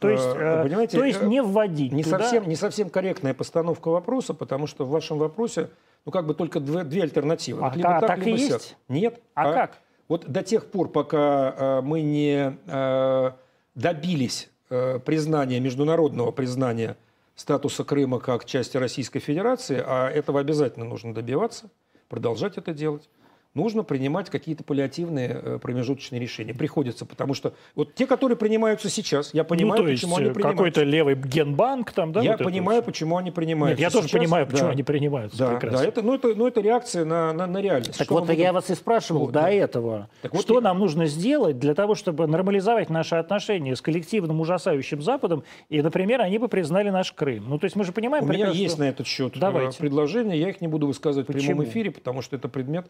То есть, э, Понимаете, то есть не вводить не туда... совсем, не совсем корректная постановка вопроса, потому что в вашем вопросе ну, как бы только две, две альтернативы. А, либо а, так, так либо и сяк. есть? Нет. А, а как? Вот до тех пор, пока э, мы не э, добились э, признания, международного признания статуса Крыма как части Российской Федерации, а этого обязательно нужно добиваться, продолжать это делать, нужно принимать какие-то паллиативные э, промежуточные решения. Приходится, потому что вот те, которые принимаются сейчас, я понимаю, ну, почему они э, принимаются. какой-то левый генбанк там, да? Я вот понимаю, почему они принимаются. Нет, я сейчас, тоже понимаю, почему да, они принимаются. Да, да это, ну, это, ну, это реакция на, на, на реальность. Так что вот я вас и спрашивал вот, до да. этого, так вот что я... нам нужно сделать для того, чтобы нормализовать наши отношения с коллективным ужасающим Западом, и, например, они бы признали наш Крым. Ну, то есть мы же понимаем... У меня есть на этот счет э, Давайте. предложения, я их не буду высказывать почему? в прямом эфире, потому что это предмет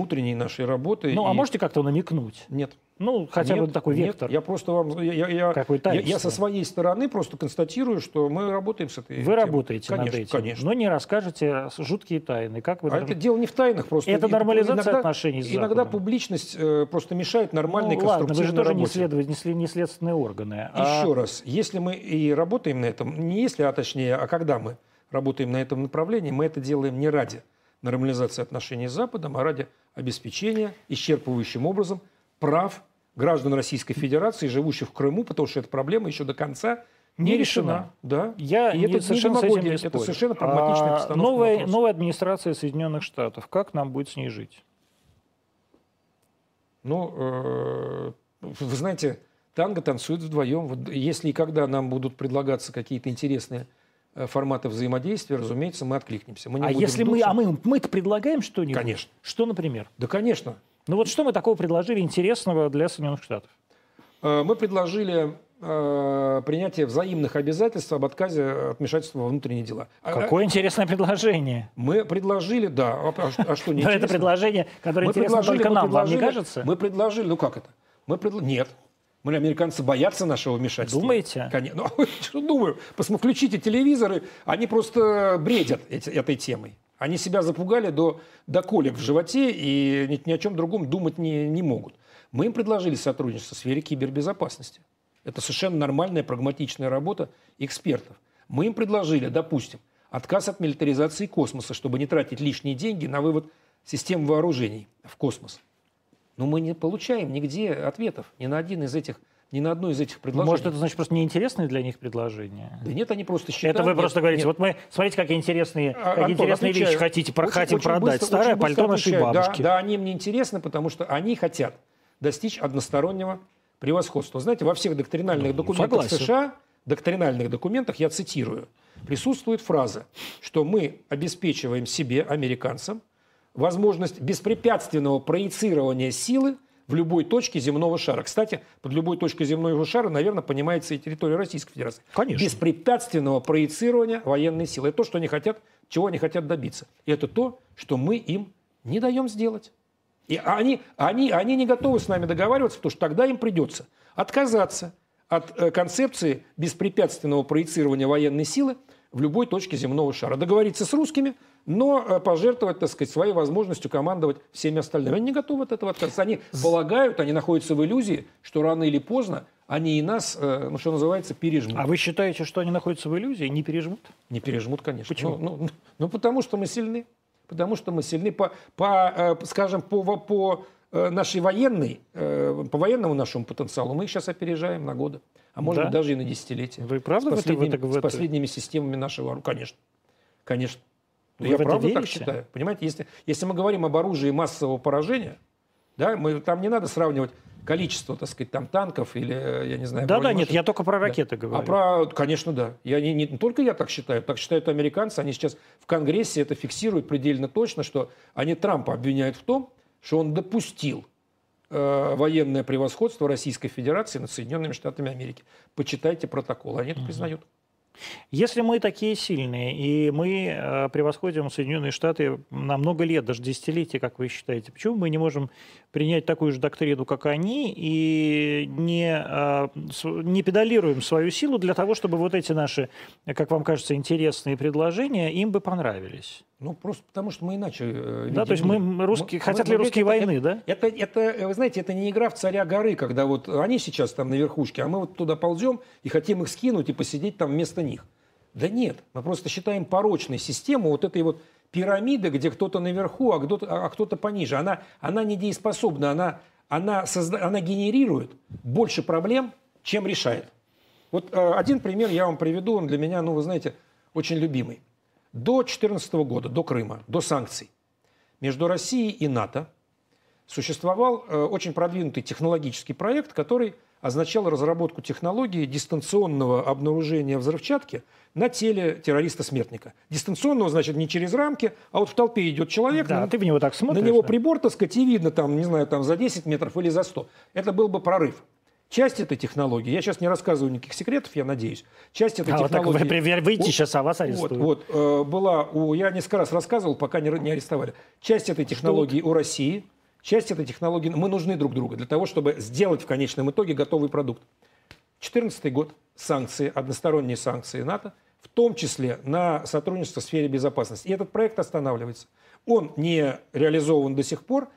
внутренней нашей работы. Ну, а и... а можете как-то намекнуть? Нет. Ну, хотя нет, бы такой вектор. Нет, я просто вам... Я, я, я, я со своей стороны просто констатирую, что мы работаем с этой Вы темой. работаете конечно, над этим, конечно. но не расскажете жуткие тайны. Как вы... А это дело не в тайнах просто. Это нормализация иногда, отношений с Западом. Иногда публичность э, просто мешает нормальной ну, ладно, вы же тоже работе. не, след... не, не следственные органы. А... Еще раз, если мы и работаем на этом, не если, а точнее, а когда мы работаем на этом направлении, мы это делаем не ради нормализации отношений с Западом, а ради обеспечения исчерпывающим образом прав граждан Российской Федерации, живущих в Крыму, потому что эта проблема еще до конца не, не решена. решена. Да. Я и это совершенно с этим не Это совершенно прагматичная а, новая, новая администрация Соединенных Штатов, как нам будет с ней жить? Ну, э, вы знаете, танго танцует вдвоем. Вот если и когда нам будут предлагаться какие-то интересные э, форматы взаимодействия, разумеется, мы откликнемся. Мы а если мы, а мы, мы-то предлагаем что-нибудь? Конечно. Что, например? Да, конечно. Ну вот что мы такого предложили интересного для Соединенных Штатов? Э, мы предложили э, принятие взаимных обязательств об отказе от вмешательства во внутренние дела. А, Какое интересное предложение. Мы предложили, да. А, а, а что, не Но это предложение, которое мы интересно только нам, вам не кажется? Мы предложили, ну как это? Мы предл... Нет. Мы, американцы, боятся нашего вмешательства. Думаете? Конечно. Ну, что думаю? Включите телевизоры, они просто бредят эти, этой темой. Они себя запугали до, до колик в животе и ни, ни о чем другом думать не, не могут. Мы им предложили сотрудничество в сфере кибербезопасности. Это совершенно нормальная, прагматичная работа экспертов. Мы им предложили, допустим, отказ от милитаризации космоса, чтобы не тратить лишние деньги на вывод систем вооружений в космос. Но мы не получаем нигде ответов ни на один из этих ни на одно из этих предложений. Может, это значит просто неинтересные для них предложения? Да нет, они просто считают... Это вы просто нет, говорите, нет. вот мы, смотрите, какие интересные, а, какие Антон, интересные отвечаю. вещи хотите, очень, хотим очень продать. Быстро, Старое пальто нашей бабушки. Да, да, они мне интересны, потому что они хотят достичь одностороннего превосходства. Знаете, во всех доктринальных ну, документах согласен. США, доктринальных документах, я цитирую, присутствует фраза, что мы обеспечиваем себе, американцам, возможность беспрепятственного проецирования силы в любой точке земного шара. Кстати, под любой точкой земного шара, наверное, понимается и территория Российской Федерации. Конечно. Беспрепятственного проецирования военной силы. Это то, что они хотят, чего они хотят добиться. И это то, что мы им не даем сделать. И они, они, они не готовы с нами договариваться, потому что тогда им придется отказаться от э, концепции беспрепятственного проецирования военной силы в любой точке земного шара. Договориться с русскими, но э, пожертвовать, так сказать, своей возможностью командовать всеми остальными. Они не готовы от этого отказаться. Они полагают, они находятся в иллюзии, что рано или поздно они и нас, э, ну, что называется, пережмут. А вы считаете, что они находятся в иллюзии, не пережмут? Не пережмут, конечно. Почему? Ну, ну, ну потому что мы сильны потому что мы сильны по, по э, скажем, по, по нашей военной, по военному нашему потенциалу мы их сейчас опережаем на годы, а может да? быть даже и на десятилетия. Вы правда с последними, в это, в это... с последними системами нашего оружия? Конечно, конечно. Вы я правда верите? так считаю. Понимаете, если, если мы говорим об оружии массового поражения, да, мы, там не надо сравнивать количество, так сказать, там танков или, я не знаю... Да-да, нет, я только про ракеты да. говорю. А про, конечно, да. Я не, не, не только я так считаю, так считают американцы. Они сейчас в Конгрессе это фиксируют предельно точно, что они Трампа обвиняют в том, что он допустил э, военное превосходство Российской Федерации над Соединенными Штатами Америки. Почитайте протокол, они это угу. признают. Если мы такие сильные, и мы э, превосходим Соединенные Штаты на много лет, даже десятилетия, как вы считаете, почему мы не можем принять такую же доктрину, как они, и не, э, не педалируем свою силу для того, чтобы вот эти наши, как вам кажется, интересные предложения им бы понравились? Ну, просто потому что мы иначе э, Да, то есть мы русские, мы, хотят мы, ли русские это, войны, это, да? Это, это, вы знаете, это не игра в царя горы, когда вот они сейчас там на верхушке, а мы вот туда ползем и хотим их скинуть и посидеть там вместо них. Да нет, мы просто считаем порочной систему вот этой вот пирамиды, где кто-то наверху, а кто-то, а кто-то пониже. Она, она недееспособна, она, она, созда, она генерирует больше проблем, чем решает. Вот э, один пример я вам приведу, он для меня, ну, вы знаете, очень любимый. До 2014 года, до Крыма, до санкций, между Россией и НАТО существовал э, очень продвинутый технологический проект, который означал разработку технологии дистанционного обнаружения взрывчатки на теле террориста-смертника. Дистанционного, значит, не через рамки, а вот в толпе идет человек, да, на, ты в него так смотришь, на него да? прибор, так сказать, и видно там, не знаю, там за 10 метров или за 100. Это был бы прорыв. Часть этой технологии, я сейчас не рассказываю никаких секретов, я надеюсь, часть этой а технологии... Вот так вы выйти сейчас, а вас арестуют. Вот, вот э, была у... Я несколько раз рассказывал, пока не, не арестовали. Часть этой технологии Что? у России, часть этой технологии... Мы нужны друг другу для того, чтобы сделать в конечном итоге готовый продукт. 2014 год, санкции, односторонние санкции НАТО, в том числе на сотрудничество в сфере безопасности. И этот проект останавливается. Он не реализован до сих пор,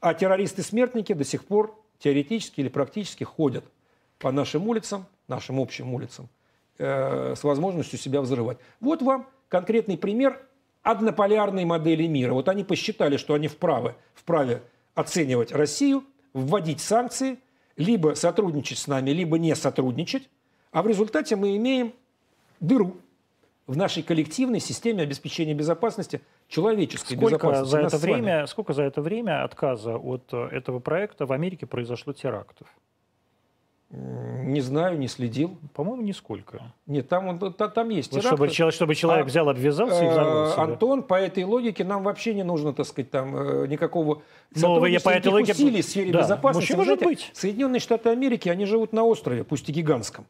а террористы-смертники до сих пор теоретически или практически ходят по нашим улицам, нашим общим улицам, э, с возможностью себя взрывать. Вот вам конкретный пример однополярной модели мира. Вот они посчитали, что они вправе, вправе оценивать Россию, вводить санкции, либо сотрудничать с нами, либо не сотрудничать, а в результате мы имеем дыру в нашей коллективной системе обеспечения безопасности человеческой сколько безопасности. За это время, сколько за это время отказа от э, этого проекта в Америке произошло терактов? Не знаю, не следил. По-моему, нисколько. Нет, там, там, там есть вот чтобы, человек, чтобы человек а, взял, обвязался и взорвал себя. Антон, по этой логике нам вообще не нужно, так сказать, там э, никакого Но я по этой логике... усилий в сфере да, безопасности. Может быть. Соединенные Штаты Америки, они живут на острове, пусть и гигантском.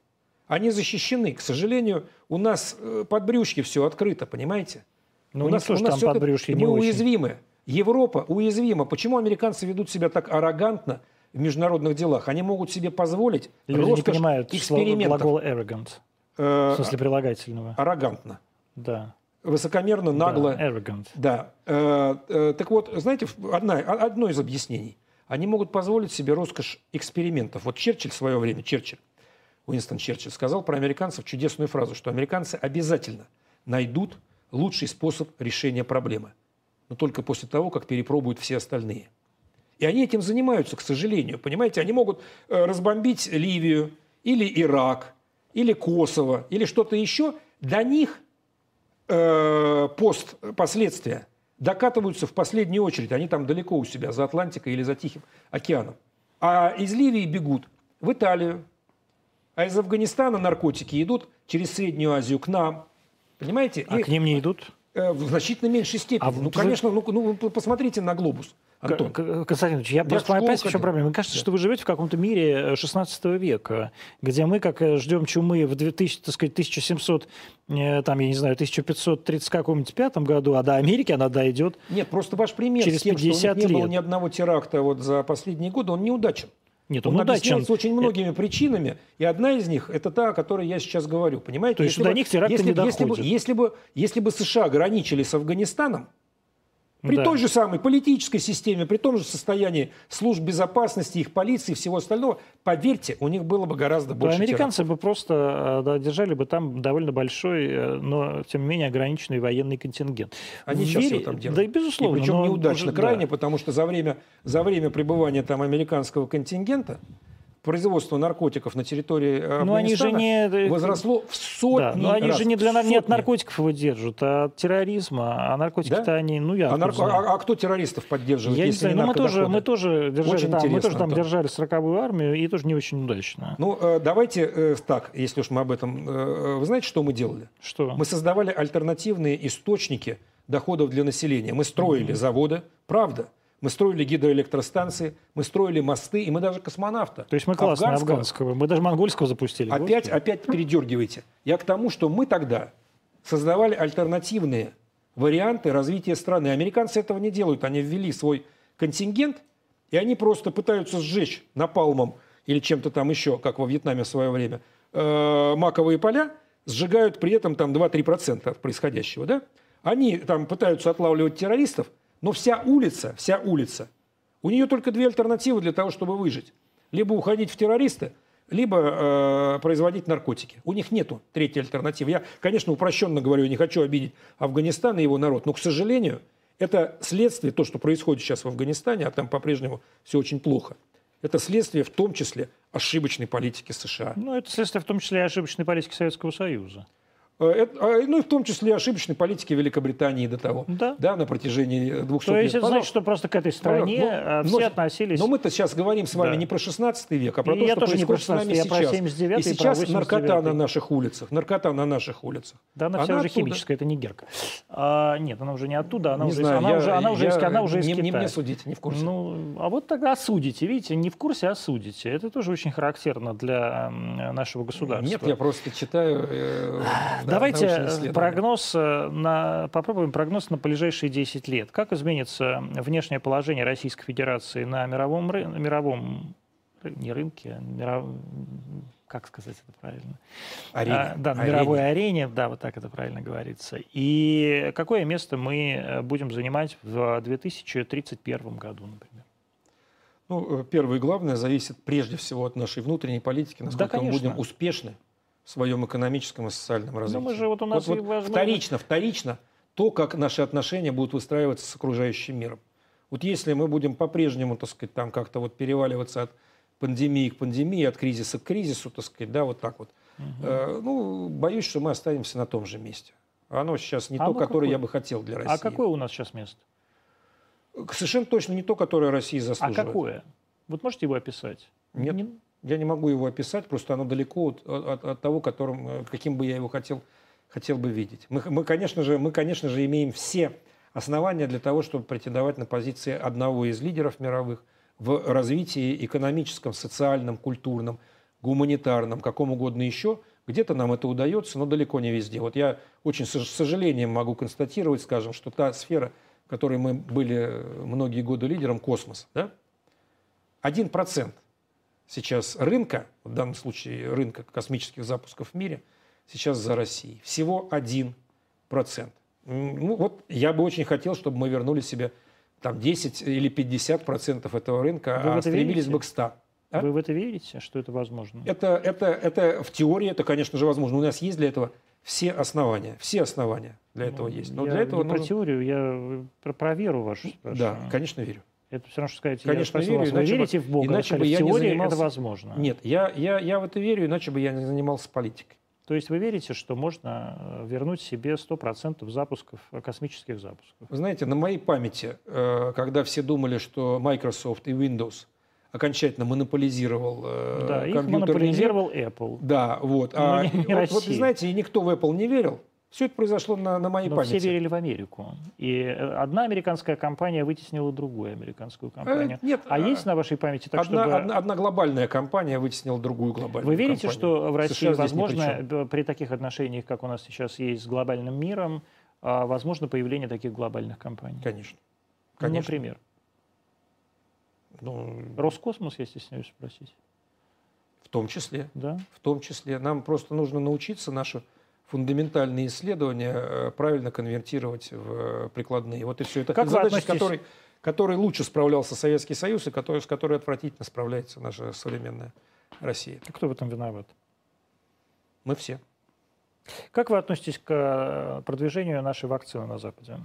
Они защищены. К сожалению, у нас э, под брюшки все открыто, понимаете? Ну, у нас, у нас там под брюшки Мы уязвимы. Европа уязвима. Почему американцы ведут себя так аррогантно в международных делах? Они могут себе позволить Люди не понимают экспериментов. глагол arrogant. Э, в смысле прилагательного. Аррогантно. Да. Высокомерно, нагло. Да, arrogant. Да. Э, э, так вот, знаете, одна, одно из объяснений. Они могут позволить себе роскошь экспериментов. Вот Черчилль в свое время, Черчилль, Уинстон Черчилль сказал про американцев чудесную фразу, что американцы обязательно найдут лучший способ решения проблемы но только после того, как перепробуют все остальные. И они этим занимаются, к сожалению. Понимаете, они могут э, разбомбить Ливию или Ирак, или Косово, или что-то еще. До них э, пост последствия докатываются в последнюю очередь. Они там далеко у себя, за Атлантикой или за Тихим океаном. А из Ливии бегут в Италию. А из Афганистана наркотики идут через Среднюю Азию к нам. Понимаете? А И... к ним не идут? Э, в значительно меньшей степени. А, ну, конечно, ну, ну, посмотрите на глобус. Антон. Константин я, я просто опять чем проблема. Мне кажется, да. что вы живете в каком-то мире 16 э, века, где мы, как э, ждем чумы в 2000, так сказать, 1700, там, я не знаю, 1530 каком-нибудь пятом году, а до Америки она дойдет Нет, просто ваш пример через с тем, 50 что у них не было ни одного теракта вот за последние годы, он неудачен. Нет, он, он объясняется очень многими причинами, и одна из них это та, о которой я сейчас говорю. Понимаете? То есть если до бы, них теракты если, не доходит. Если бы, если, бы, если бы США ограничили с Афганистаном, при да. той же самой политической системе, при том же состоянии служб безопасности, их полиции и всего остального, поверьте, у них было бы гораздо больше да, Американцы терактов. бы просто э, да, держали бы там довольно большой, э, но тем не менее ограниченный военный контингент. Они Вере... сейчас его там делают. Да, безусловно. И причем но неудачно уже, крайне, да. потому что за время, за время пребывания там американского контингента производство наркотиков на территории Афганистана но они же не... возросло в сотни да, но они раз. же не, для, не от наркотиков его держат, а от терроризма. А наркотики-то да? они, ну я а, нарко... а, а кто террористов поддерживает, я если не знаю, не ну, мы тоже, мы тоже держали, очень там, мы тоже там Антон. держали сороковую армию, и тоже не очень удачно. Ну, э, давайте э, так, если уж мы об этом... Э, вы знаете, что мы делали? Что? Мы создавали альтернативные источники доходов для населения. Мы строили mm-hmm. заводы, правда, мы строили гидроэлектростанции, мы строили мосты, и мы даже космонавта. То есть мы классные афганского, афганского. Мы даже монгольского запустили. Опять, опять передергиваете. Я к тому, что мы тогда создавали альтернативные варианты развития страны. Американцы этого не делают. Они ввели свой контингент, и они просто пытаются сжечь напалмом или чем-то там еще, как во Вьетнаме в свое время, э, маковые поля, сжигают при этом там 2-3% от происходящего. Да? Они там пытаются отлавливать террористов, но вся улица, вся улица, у нее только две альтернативы для того, чтобы выжить. Либо уходить в террористы, либо э, производить наркотики. У них нету третьей альтернативы. Я, конечно, упрощенно говорю, не хочу обидеть Афганистан и его народ, но, к сожалению, это следствие, то, что происходит сейчас в Афганистане, а там по-прежнему все очень плохо, это следствие в том числе ошибочной политики США. Ну, это следствие в том числе и ошибочной политики Советского Союза. Э, а, ну и в том числе ошибочной политики Великобритании до того, да, да на протяжении 200 лет. То есть это значит, что просто к этой стране но, э, все но, относились... Но мы-то сейчас говорим с вами да. не про 16 век, а про и то, я что происходит не про 16, с нами я сейчас. Про 79 и сейчас про наркота на наших улицах, наркота на наших улицах. Да, она, она вся уже оттуда. химическая, это не герка. А, нет, она уже не оттуда, она не уже, знаю, она я, уже, она уже, я, из, она уже из не, Китая. Не мне судите, не в курсе. Ну, а вот тогда осудите, видите, не в курсе, а осудите. Это тоже очень характерно для нашего государства. Нет, я просто читаю... Э, Давайте прогноз на, попробуем прогноз на ближайшие 10 лет. Как изменится внешнее положение Российской Федерации на мировом, ры, мировом не рынке, а миров, как сказать это правильно? Арене. А, да, на арене. мировой арене, да, вот так это правильно говорится. И какое место мы будем занимать в 2031 году, например? Ну, первое и главное зависит прежде всего от нашей внутренней политики, насколько да, мы будем успешны в своем экономическом и социальном развитии. Но мы же вот у нас вот, вот вторично, вторично то, как наши отношения будут выстраиваться с окружающим миром. Вот если мы будем по-прежнему, так сказать, там как-то вот переваливаться от пандемии к пандемии, от кризиса к кризису, так сказать, да, вот так вот, угу. э, ну, боюсь, что мы останемся на том же месте. Оно сейчас не а то, ну которое какое? я бы хотел для России. А какое у нас сейчас место? Совершенно точно не то, которое Россия заслуживает. А какое? Вот можете его описать? Нет. Не... Я не могу его описать, просто оно далеко от, от, от того, которым, э, каким бы я его хотел, хотел бы видеть. Мы, мы, конечно же, мы, конечно же, имеем все основания для того, чтобы претендовать на позиции одного из лидеров мировых в развитии экономическом, социальном, культурном, гуманитарном, каком угодно еще. Где-то нам это удается, но далеко не везде. Вот я очень с сожалением могу констатировать, скажем, что та сфера, в которой мы были многие годы лидером, космос, да? Один процент сейчас рынка, в данном случае рынка космических запусков в мире, сейчас за Россией. Всего один процент. Ну, вот я бы очень хотел, чтобы мы вернули себе там 10 или 50 процентов этого рынка, Вы а стремились верите? бы к 100. А? Вы в это верите, что это возможно? Это, это, это в теории это, конечно же, возможно. У нас есть для этого все основания. Все основания для этого ну, есть. Но я для этого не нужно... про теорию, я про, про веру вашу спрашиваю. Да, конечно, верю. Это все равно, что сказать, Конечно, я верю, вас, вы верите бы, в Бога? Иначе бы я в теории не занимался... это возможно. Нет, я, я, я в это верю, иначе бы я не занимался политикой. То есть вы верите, что можно э, вернуть себе 100% запусков, э, космических запусков? Вы знаете, на моей памяти, э, когда все думали, что Microsoft и Windows окончательно монополизировал да, их монополизировал мир. Apple. Да, вот. Но а, не, не вот, вот, знаете, и никто в Apple не верил. Все это произошло на, на моей Но памяти. все верили в Америку. И одна американская компания вытеснила другую американскую компанию. Э, нет, а, а есть на вашей памяти так, одна, чтобы... Одна, одна глобальная компания вытеснила другую глобальную Вы верите, компанию? что в России США возможно, при таких отношениях, как у нас сейчас есть с глобальным миром, а, возможно появление таких глобальных компаний? Конечно. Конечно. например? Ну, Роскосмос, я стесняюсь спросить. В том числе. Да? В том числе. Нам просто нужно научиться нашу фундаментальные исследования э, правильно конвертировать в э, прикладные. Вот и все. Это как задача, с которой, которой лучше справлялся Советский Союз и который, с которой отвратительно справляется наша современная Россия. А кто в этом виноват? Мы все. Как вы относитесь к э, продвижению нашей вакцины на Западе?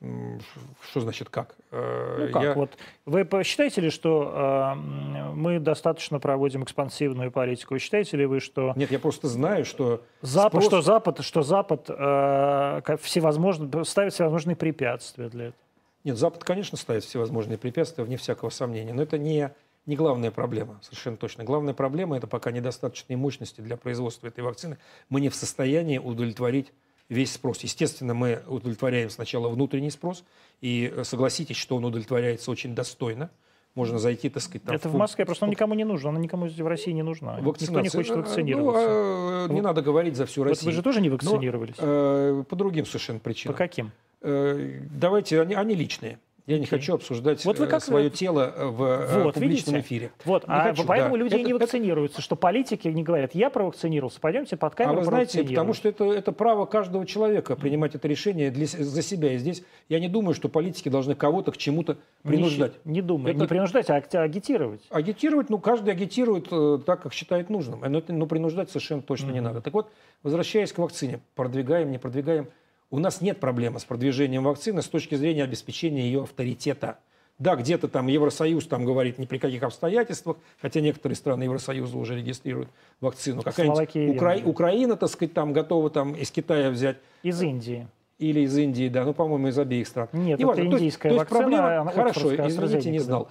Что значит как? Э, ну как, Я... вот вы считаете ли, что э, мы достаточно проводим экспансивную политику? Считаете ли вы, что... Нет, я просто знаю, что... Запад, спрос... что Запад, что Запад э, всевозможно, ставит всевозможные препятствия для этого? Нет, Запад, конечно, ставит всевозможные препятствия, вне всякого сомнения, но это не, не главная проблема, совершенно точно. Главная проблема – это пока недостаточные мощности для производства этой вакцины. Мы не в состоянии удовлетворить весь спрос. Естественно, мы удовлетворяем сначала внутренний спрос, и э, согласитесь, что он удовлетворяется очень достойно. Можно зайти, так сказать, там, Это в, в Москве, просто он никому не нужен, она никому в России не нужна. Никто не хочет э, вакцинироваться. Ну, а, не надо говорить за всю Россию. Вот вы же тоже не вакцинировались? Но, э, по другим совершенно причинам. По каким? Э, давайте, они, они личные. Я не хочу обсуждать вот вы как свое тело в э, вот, публичном видите? эфире. Вот, не а хочу, поэтому да. люди это, не вакцинируются, это... что политики не говорят, я провакцинировался, пойдемте под камеру А вы знаете, потому что это, это право каждого человека принимать это решение для, за себя. И здесь я не думаю, что политики должны кого-то к чему-то принуждать. Не, не думаю, это... не принуждать, а агитировать. Агитировать, ну, каждый агитирует э, так, как считает нужным. Но, но принуждать совершенно точно mm-hmm. не надо. Так вот, возвращаясь к вакцине, продвигаем, не продвигаем, у нас нет проблемы с продвижением вакцины с точки зрения обеспечения ее авторитета. Да, где-то там Евросоюз там говорит ни при каких обстоятельствах, хотя некоторые страны Евросоюза уже регистрируют вакцину. Какая-нибудь Укра... Украина, так сказать, там готова там из Китая взять. Из Индии. Или из Индии, да, ну, по-моему, из обеих стран. Нет, Неважно. это индийская то есть, вакцина. То есть проблема, хорошо, извините, не знал.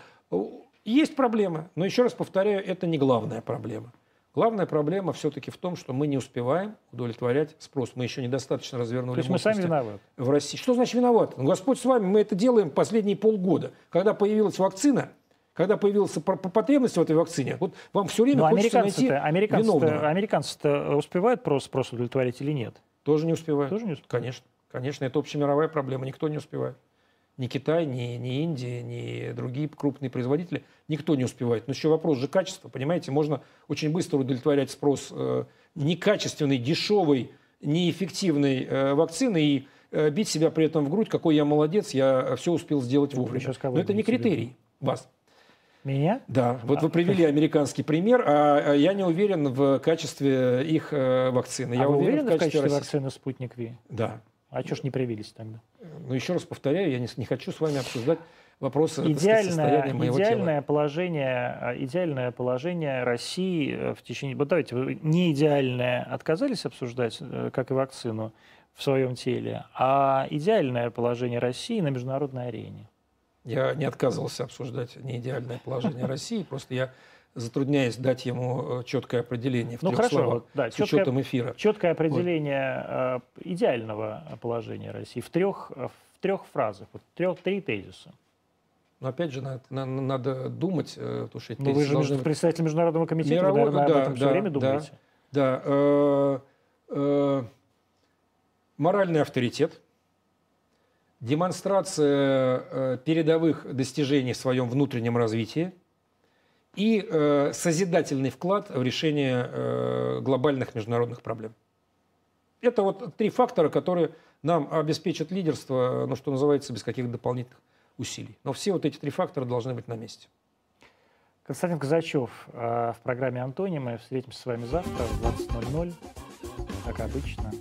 Есть проблемы, но еще раз повторяю, это не главная проблема. Главная проблема все-таки в том, что мы не успеваем удовлетворять спрос. Мы еще недостаточно развернули То есть мы сами виноваты? В России. Что значит виноваты? Ну, Господь с вами, мы это делаем последние полгода. Когда появилась вакцина, когда появилась потребность в этой вакцине, вот вам все время Но хочется найти американцы виновного. Американцы-то успевают просто спрос удовлетворить или нет? Тоже не успевают. Тоже не успевают? Конечно. Конечно, это общемировая проблема, никто не успевает ни Китай, ни, ни Индия, ни другие крупные производители, никто не успевает. Но еще вопрос же качества, понимаете, можно очень быстро удовлетворять спрос э, некачественной, дешевой, неэффективной э, вакцины и э, бить себя при этом в грудь, какой я молодец, я все успел сделать вовремя. Но это не критерий вас. Меня? Да, вот вы привели американский пример, а я не уверен в качестве их э, вакцины. А я вы уверен в качестве, в качестве вакцины «Спутник Ви»? Да. А что ж не привились тогда? Ну, еще раз повторяю, я не, не хочу с вами обсуждать вопросы идеальное, состояния моего идеальное тела. Положение, а, идеальное положение России э, в течение... Вот давайте, вы не идеальное отказались обсуждать, э, как и вакцину, в своем теле, а идеальное положение России на международной арене. Я не отказывался обсуждать неидеальное положение России, просто я затрудняясь дать ему четкое определение в ну, трех хорошо, словах, вот, да, с четкое, учетом эфира. Четкое определение э, идеального положения России в трех, в трех фразах, вот трех, три тезиса. Но опять же, надо, надо, надо думать, э, потому что Ну, вы же должны представитель Международного комитета, Мирового- вы, наверное, да, об этом все да, время да. думаете. Да. э, э, моральный авторитет, демонстрация э, передовых достижений в своем внутреннем развитии и э, созидательный вклад в решение э, глобальных международных проблем. Это вот три фактора, которые нам обеспечат лидерство, ну, что называется, без каких-то дополнительных усилий. Но все вот эти три фактора должны быть на месте. Константин Казачев э, в программе «Антонимы». Встретимся с вами завтра в 20.00, как обычно.